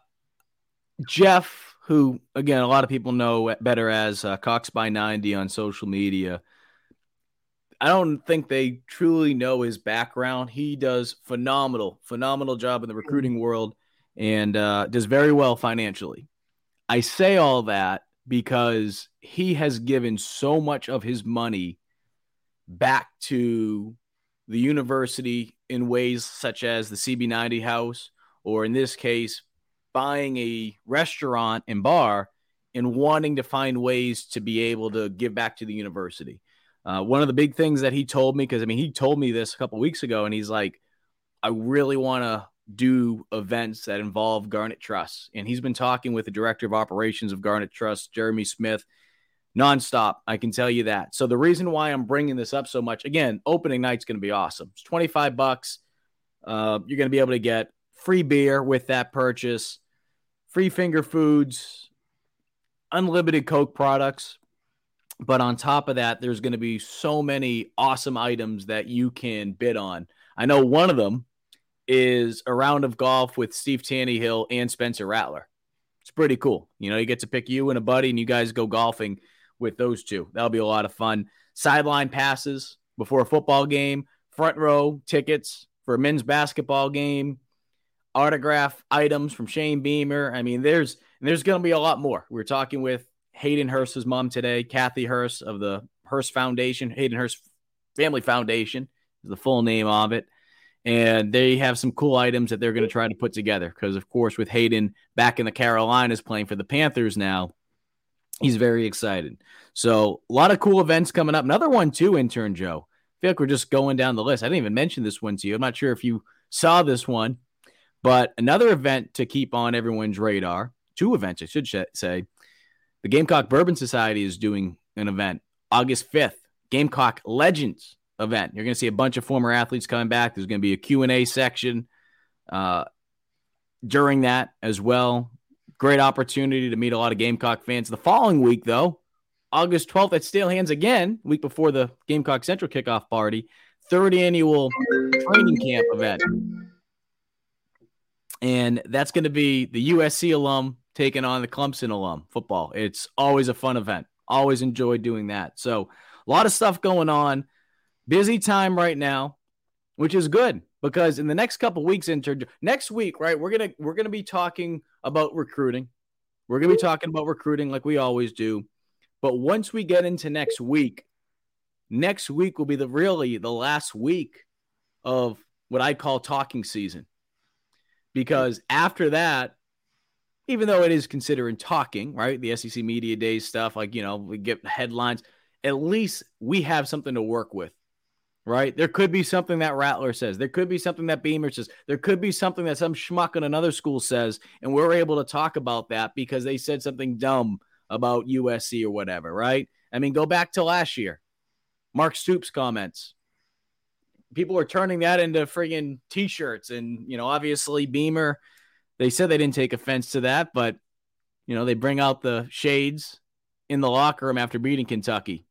[SPEAKER 1] Jeff, who, again, a lot of people know better as uh, Cox by 90 on social media – I don't think they truly know his background. He does phenomenal, phenomenal job in the recruiting world and uh, does very well financially. I say all that because he has given so much of his money back to the university in ways such as the CB90 house, or in this case, buying a restaurant and bar and wanting to find ways to be able to give back to the university. Uh, one of the big things that he told me, because I mean, he told me this a couple weeks ago, and he's like, I really want to do events that involve Garnet Trust. And he's been talking with the director of operations of Garnet Trust, Jeremy Smith, nonstop. I can tell you that. So the reason why I'm bringing this up so much, again, opening night's going to be awesome. It's 25 bucks. Uh, you're going to be able to get free beer with that purchase, free finger foods, unlimited Coke products. But on top of that, there's going to be so many awesome items that you can bid on. I know one of them is a round of golf with Steve Taneyhill and Spencer Rattler. It's pretty cool. You know, you get to pick you and a buddy, and you guys go golfing with those two. That'll be a lot of fun. Sideline passes before a football game, front row tickets for a men's basketball game, autograph items from Shane Beamer. I mean, there's there's going to be a lot more. We are talking with Hayden Hurst's mom today, Kathy Hurst of the Hurst Foundation, Hayden Hurst Family Foundation is the full name of it. And they have some cool items that they're going to try to put together because, of course, with Hayden back in the Carolinas playing for the Panthers now, he's very excited. So a lot of cool events coming up. Another one too, intern Joe. I feel like we're just going down the list. I didn't even mention this one to you. I'm not sure if you saw this one, but another event to keep on everyone's radar. Two events, I should say. The Gamecock Bourbon Society is doing an event August 5th. Gamecock Legends event. You're going to see a bunch of former athletes coming back. There's going to be a Q&A section uh, during that as well. Great opportunity to meet a lot of Gamecock fans. The following week, though, August 12th at Steel Hands again, week before the Gamecock Central kickoff party, third annual training camp event. And that's going to be the USC alum taking on the Clemson alum football. It's always a fun event. Always enjoy doing that. So, a lot of stuff going on. Busy time right now, which is good because in the next couple weeks, into next week, right, we're gonna we're gonna be talking about recruiting. We're gonna be mm-hmm. talking about recruiting like we always do. But once we get into next week, next week will be the really the last week of what I call talking season. Because after that, even though it is considering talking, right? The SEC media days stuff, like you know, we get headlines. At least we have something to work with right? There could be something that Rattler says. There could be something that Beamer says. There could be something that some schmuck in another school says, and we're able to talk about that because they said something dumb about USC or whatever, right? I mean, go back to last year. Mark Stoops comments. People are turning that into friggin' t-shirts, and you know, obviously Beamer. They said they didn't take offense to that, but you know, they bring out the shades in the locker room after beating Kentucky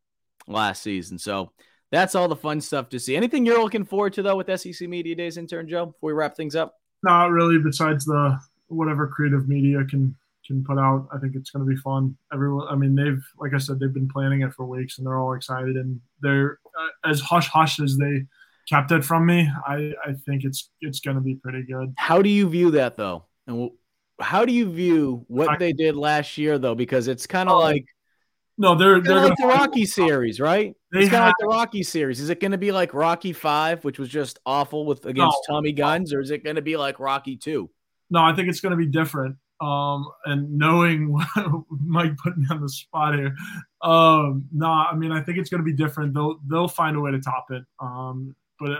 [SPEAKER 1] last season. So that's all the fun stuff to see. Anything you're looking forward to though with SEC Media Days, intern Joe? Before we wrap things up,
[SPEAKER 2] not really. Besides the whatever creative media can can put out, I think it's going to be fun. Everyone, I mean, they've like I said, they've been planning it for weeks, and they're all excited. And they're uh, as hush hush as they kept it from me. I I think it's it's going to be pretty good.
[SPEAKER 1] How do you view that though? And how do you view what I, they did last year though? Because it's kind of oh, like
[SPEAKER 2] no, they're
[SPEAKER 1] they're like the Rocky series, right? It's kind of like the Rocky series. Is it going to be like Rocky Five, which was just awful with against no. Tommy Guns, or is it going to be like Rocky Two?
[SPEAKER 2] No, I think it's going to be different. Um, and knowing Mike put me on the spot here, um, no, nah, I mean I think it's going to be different. They'll they'll find a way to top it. Um, but it,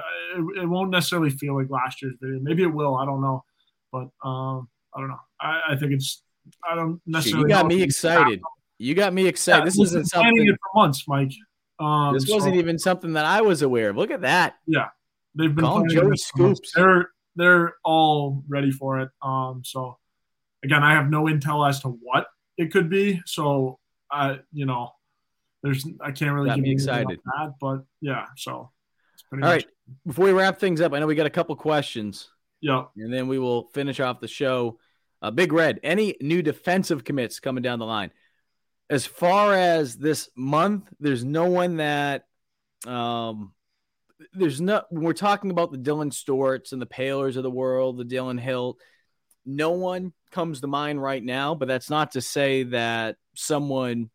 [SPEAKER 2] it, won't necessarily feel like last year's video. Maybe it will. I don't know, but um, I don't know. I, I think it's. I don't necessarily.
[SPEAKER 1] You got me excited. You got me excited. This isn't something
[SPEAKER 2] it for months, Mike.
[SPEAKER 1] Um, this wasn't so, even something that I was aware of. Look at that.
[SPEAKER 2] Yeah, they've been
[SPEAKER 1] calling Joey Scoops.
[SPEAKER 2] They're they're all ready for it. Um, so again, I have no intel as to what it could be. So I, you know, there's I can't really
[SPEAKER 1] got
[SPEAKER 2] get
[SPEAKER 1] me excited.
[SPEAKER 2] That, but yeah, so
[SPEAKER 1] all right. Before we wrap things up, I know we got a couple questions.
[SPEAKER 2] Yeah,
[SPEAKER 1] and then we will finish off the show. Uh, Big Red, any new defensive commits coming down the line? as far as this month, there's no one that um there's no when we're talking about the Dylan Stewarts and the Paylors of the world, the Dylan Hill, no one comes to mind right now, but that's not to say that someone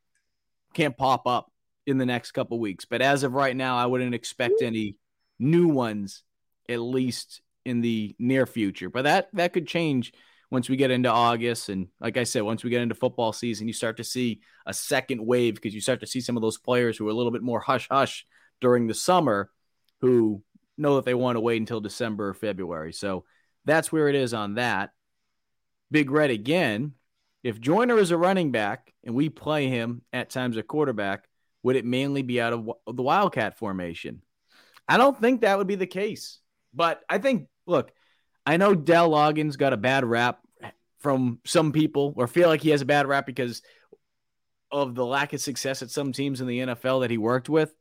[SPEAKER 1] can't pop up in the next couple weeks. But as of right now, I wouldn't expect any new ones, at least in the near future. But that that could change once we get into August. And like I said, once we get into football season, you start to see a second wave because you start to see some of those players who are a little bit more hush hush during the summer who know that they want to wait until December or February. So that's where it is on that. Big Red again. If Joyner is a running back and we play him at times a quarterback, would it mainly be out of the Wildcat formation? I don't think that would be the case. But I think, look, I know Dowell Loggains got a bad rap from some people or feel like he has a bad rap because of the lack of success at some teams in the NFL that he worked with.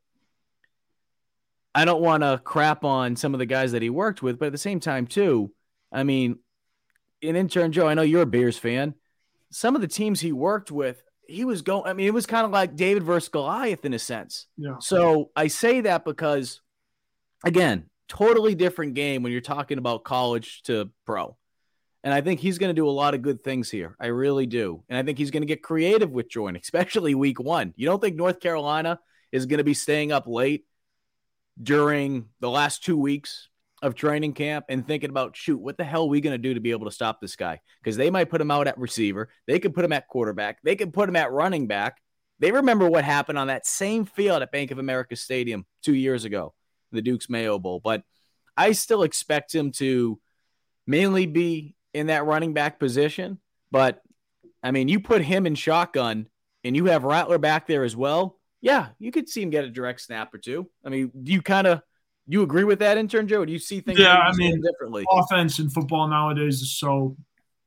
[SPEAKER 1] I don't want to crap on some of the guys that he worked with, but at the same time, too, I mean, in intern Joe, I know you're a Bears fan. Some of the teams he worked with, he was going. I mean, it was kind of like David versus Goliath in a sense.
[SPEAKER 2] Yeah.
[SPEAKER 1] So I say that because, again, totally different game when you're talking about college to pro. And I think he's going to do a lot of good things here. I really do. And I think he's going to get creative with Jordan, especially week one. You don't think North Carolina is going to be staying up late during the last two weeks of training camp and thinking about, shoot, what the hell are we going to do to be able to stop this guy? Because they might put him out at receiver. They could put him at quarterback. They could put him at running back. They remember what happened on that same field at Bank of America Stadium two years ago, the Duke's Mayo Bowl. But I still expect him to mainly be in that running back position. But I mean, you put him in shotgun and you have Rattler back there as well. Yeah, you could see him get a direct snap or two. I mean, do you kind of you agree with that, intern Joe? do you see things?
[SPEAKER 2] Yeah, I mean,
[SPEAKER 1] differently.
[SPEAKER 2] Offense in football nowadays is so,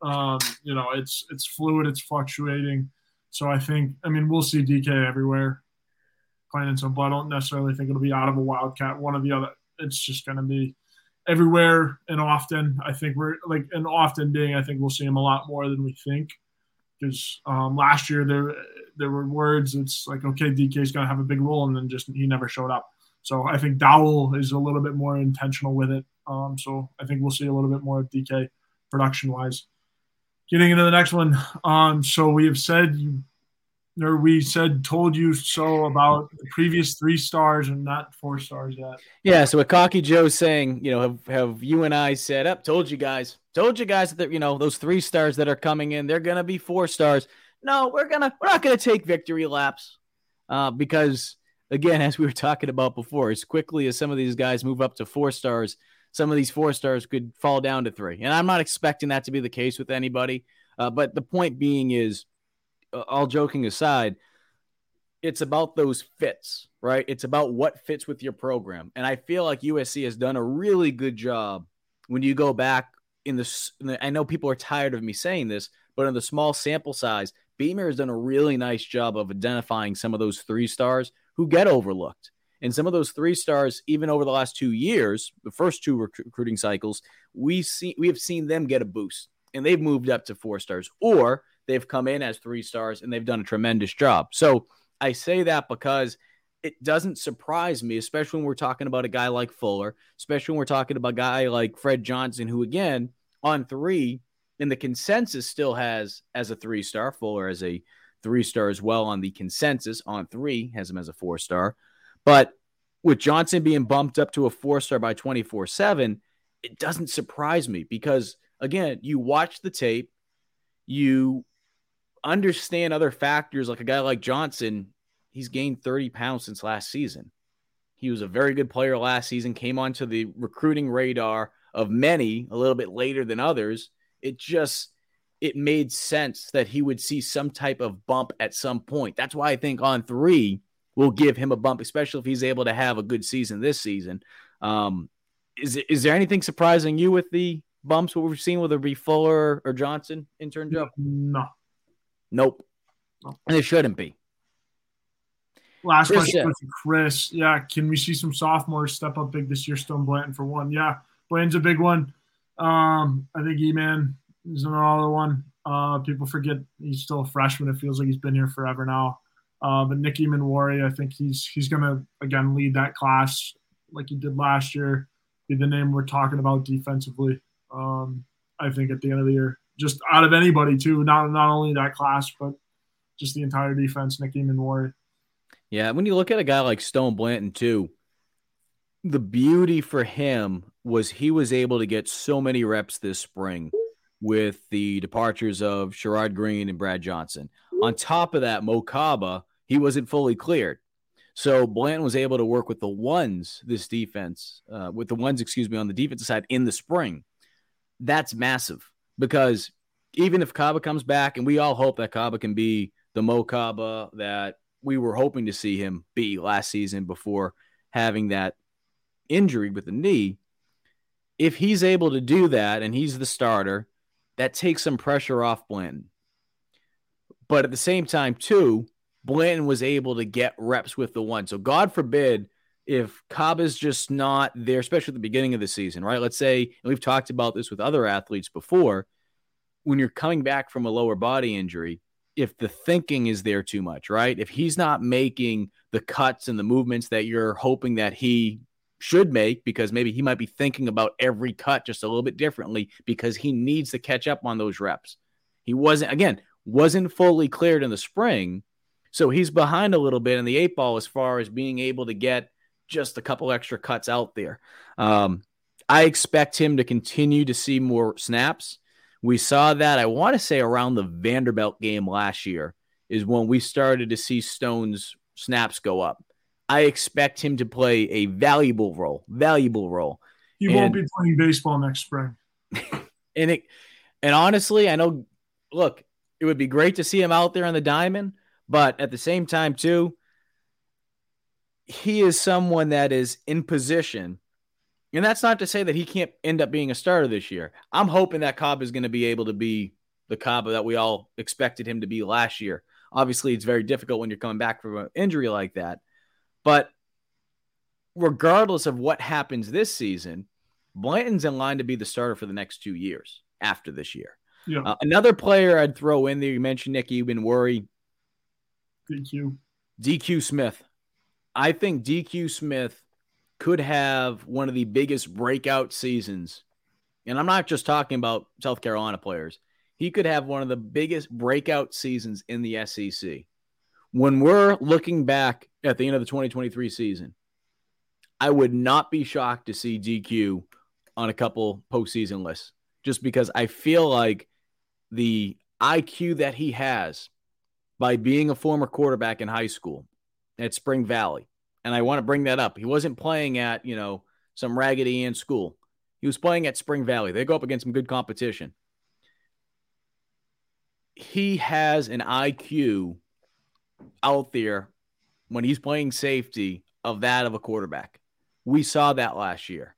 [SPEAKER 2] um, you know, it's it's fluid, it's fluctuating. So I think, I mean, we'll see DK everywhere playing in some, but I don't necessarily think it'll be out of a wildcat. One or the other. It's just going to be everywhere and often. I think we're like and often being. I think we'll see him a lot more than we think. Because um, last year there there were words. It's like okay, DK's going to have a big role, and then just he never showed up. So I think Dowell is a little bit more intentional with it. Um, so I think we'll see a little bit more of DK production wise. Getting into the next one. Um, so we have said or we said told you so about the previous three stars and not four stars yet.
[SPEAKER 1] Yeah, so what Cocky Joe's saying, you know, have, have you and I said up, told you guys, told you guys that you know those three stars that are coming in, they're gonna be four stars. No, we're gonna we're not gonna take victory laps. Uh, because again, as we were talking about before, as quickly as some of these guys move up to four stars, some of these four stars could fall down to three. And I'm not expecting that to be the case with anybody. Uh, but the point being is uh, all joking aside, it's about those fits, right? It's about what fits with your program. And I feel like USC has done a really good job when you go back in the, I know people are tired of me saying this, but in the small sample size, Beamer has done a really nice job of identifying some of those three stars who get overlooked. And some of those three stars, even over the last two years, the first two rec- recruiting cycles, we see we have seen them get a boost, and they've moved up to four stars, or They've come in as three stars and they've done a tremendous job. So I say that because it doesn't surprise me, especially when we're talking about a guy like Fuller, especially when we're talking about a guy like Fred Johnson, who again On3 and the consensus still has as a three star, Fuller as a three star as well on the consensus on three has him as a four star. But with Johnson being bumped up to a four star by 24 7, it doesn't surprise me because again, you watch the tape, you understand other factors like a guy like Johnson, he's gained 30 pounds since last season. He was a very good player last season, came onto the recruiting radar of many a little bit later than others. It just it made sense that he would see some type of bump at some point. That's why I think On3 will give him a bump, especially if he's able to have a good season this season. Um, is is there anything surprising you with the bumps what we've seen, whether it be Fuller or Johnson, intern Joe?
[SPEAKER 2] No,
[SPEAKER 1] Nope. And it shouldn't be.
[SPEAKER 2] Last Chris question Chris. Yeah, can we see some sophomores step up big this year? Stone Blanton for one. Yeah, Blanton's a big one. Um, I think E-Man is another one. Uh, people forget he's still a freshman. It feels like he's been here forever now. Uh, but Nick Emmanwori, I think he's he's gonna again lead that class like he did last year. Be the name we're talking about defensively. Um, I think at the end of the year just out of anybody too. Not not only that class, but just the entire defense. Nick Emmanwori.
[SPEAKER 1] Yeah, when you look at a guy like Stone Blanton too, the beauty for him was he was able to get so many reps this spring with the departures of Sherrod Greene and Brad Johnson. On top of that, Mo Kaba, he wasn't fully cleared. So Blanton was able to work with the ones, this defense, uh, with the ones, excuse me, on the defensive side in the spring that's massive because even if Kaba comes back, and we all hope that Kaba can be the Mo Kaba that we were hoping to see him be last season before having that injury with the knee. If he's able to do that and he's the starter, that takes some pressure off Blanton. But at the same time, too, Blanton was able to get reps with the one. So God forbid if Cobb is just not there, especially at the beginning of the season, right? Let's say, and we've talked about this with other athletes before, when you're coming back from a lower body injury, if the thinking is there too much, right? If he's not making the cuts and the movements that you're hoping that he should make, because maybe he might be thinking about every cut just a little bit differently because he needs to catch up on those reps. He wasn't, again, wasn't fully cleared in the spring. So he's behind a little bit in the eight ball as far as being able to get just a couple extra cuts out there. Um, I expect him to continue to see more snaps. We saw that, I want to say, around the Vanderbilt game last year, is when we started to see Stone's snaps go up. I expect him to play a valuable role, valuable role.
[SPEAKER 2] He and, won't be playing baseball next spring.
[SPEAKER 1] and it, and honestly, I know. Look, it would be great to see him out there on the diamond, but at the same time, too, he is someone that is in position and that's not to say that he can't end up being a starter this year. I'm hoping that Cobb is going to be able to be the Cobb that we all expected him to be last year. Obviously, it's very difficult when you're coming back from an injury like that. But regardless of what happens this season, Blanton's in line to be the starter for the next two years after this year. Yeah. Uh, another player I'd throw in there, you mentioned Nick Emmanwori.
[SPEAKER 2] DQ.
[SPEAKER 1] DQ Smith. I think DQ Smith could have one of the biggest breakout seasons. And I'm not just talking about South Carolina players. He could have one of the biggest breakout seasons in the SEC. When we're looking back at the end of the 2023 season, I would not be shocked to see DQ on a couple postseason lists just because I feel like the IQ that he has by being a former quarterback in high school at Spring Valley, and I want to bring that up. He wasn't playing at, you know, some Raggedy Ann school. He was playing at Spring Valley. They go up against some good competition. He has an IQ out there when he's playing safety of that of a quarterback. We saw that last year.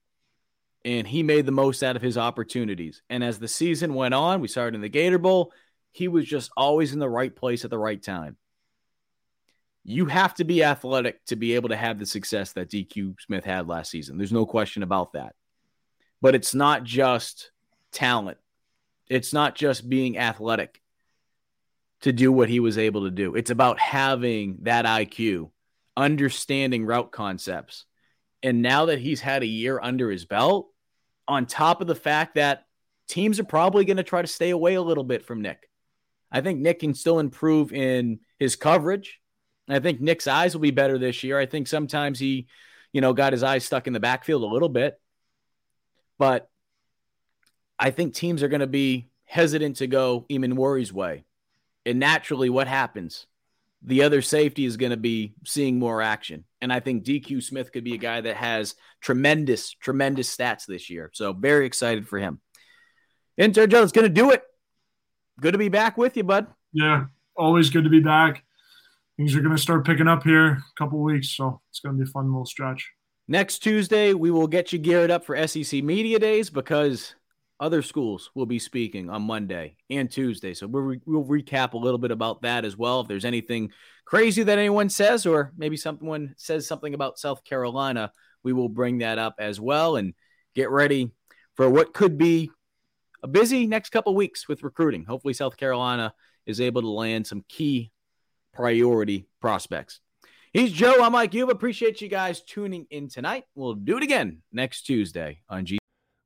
[SPEAKER 1] And he made the most out of his opportunities. And as the season went on, we started in the Gator Bowl. He was just always in the right place at the right time you have to be athletic to be able to have the success that DQ Smith had last season. There's no question about that. But it's not just talent, it's not just being athletic to do what he was able to do. It's about having that IQ, understanding route concepts. And now that he's had a year under his belt, on top of the fact that teams are probably going to try to stay away a little bit from Nick. I think Nick can still improve in his coverage. I think Nick's eyes will be better this year. I think sometimes he, you know, got his eyes stuck in the backfield a little bit. But I think teams are going to be hesitant to go Emmanwori's way. And naturally, what happens? The other safety is going to be seeing more action. And I think DQ Smith could be a guy that has tremendous, tremendous stats this year. So very excited for him. Intern Jones going to do it. Good to be back with you, bud.
[SPEAKER 2] Yeah, always good to be back things are going to start picking up here a couple weeks. So it's going to be a fun little stretch.
[SPEAKER 1] Next Tuesday, we will get you geared up for SEC Media Days because other schools will be speaking on Monday and Tuesday. So we'll, re- we'll recap a little bit about that as well. If there's anything crazy that anyone says, or maybe someone says something about South Carolina, we will bring that up as well and get ready for what could be a busy next couple weeks with recruiting. Hopefully, South Carolina is able to land some key priority prospects. He's Joe. I'm Mike Uva Appreciate you guys tuning in tonight. We'll do it again next Tuesday on G.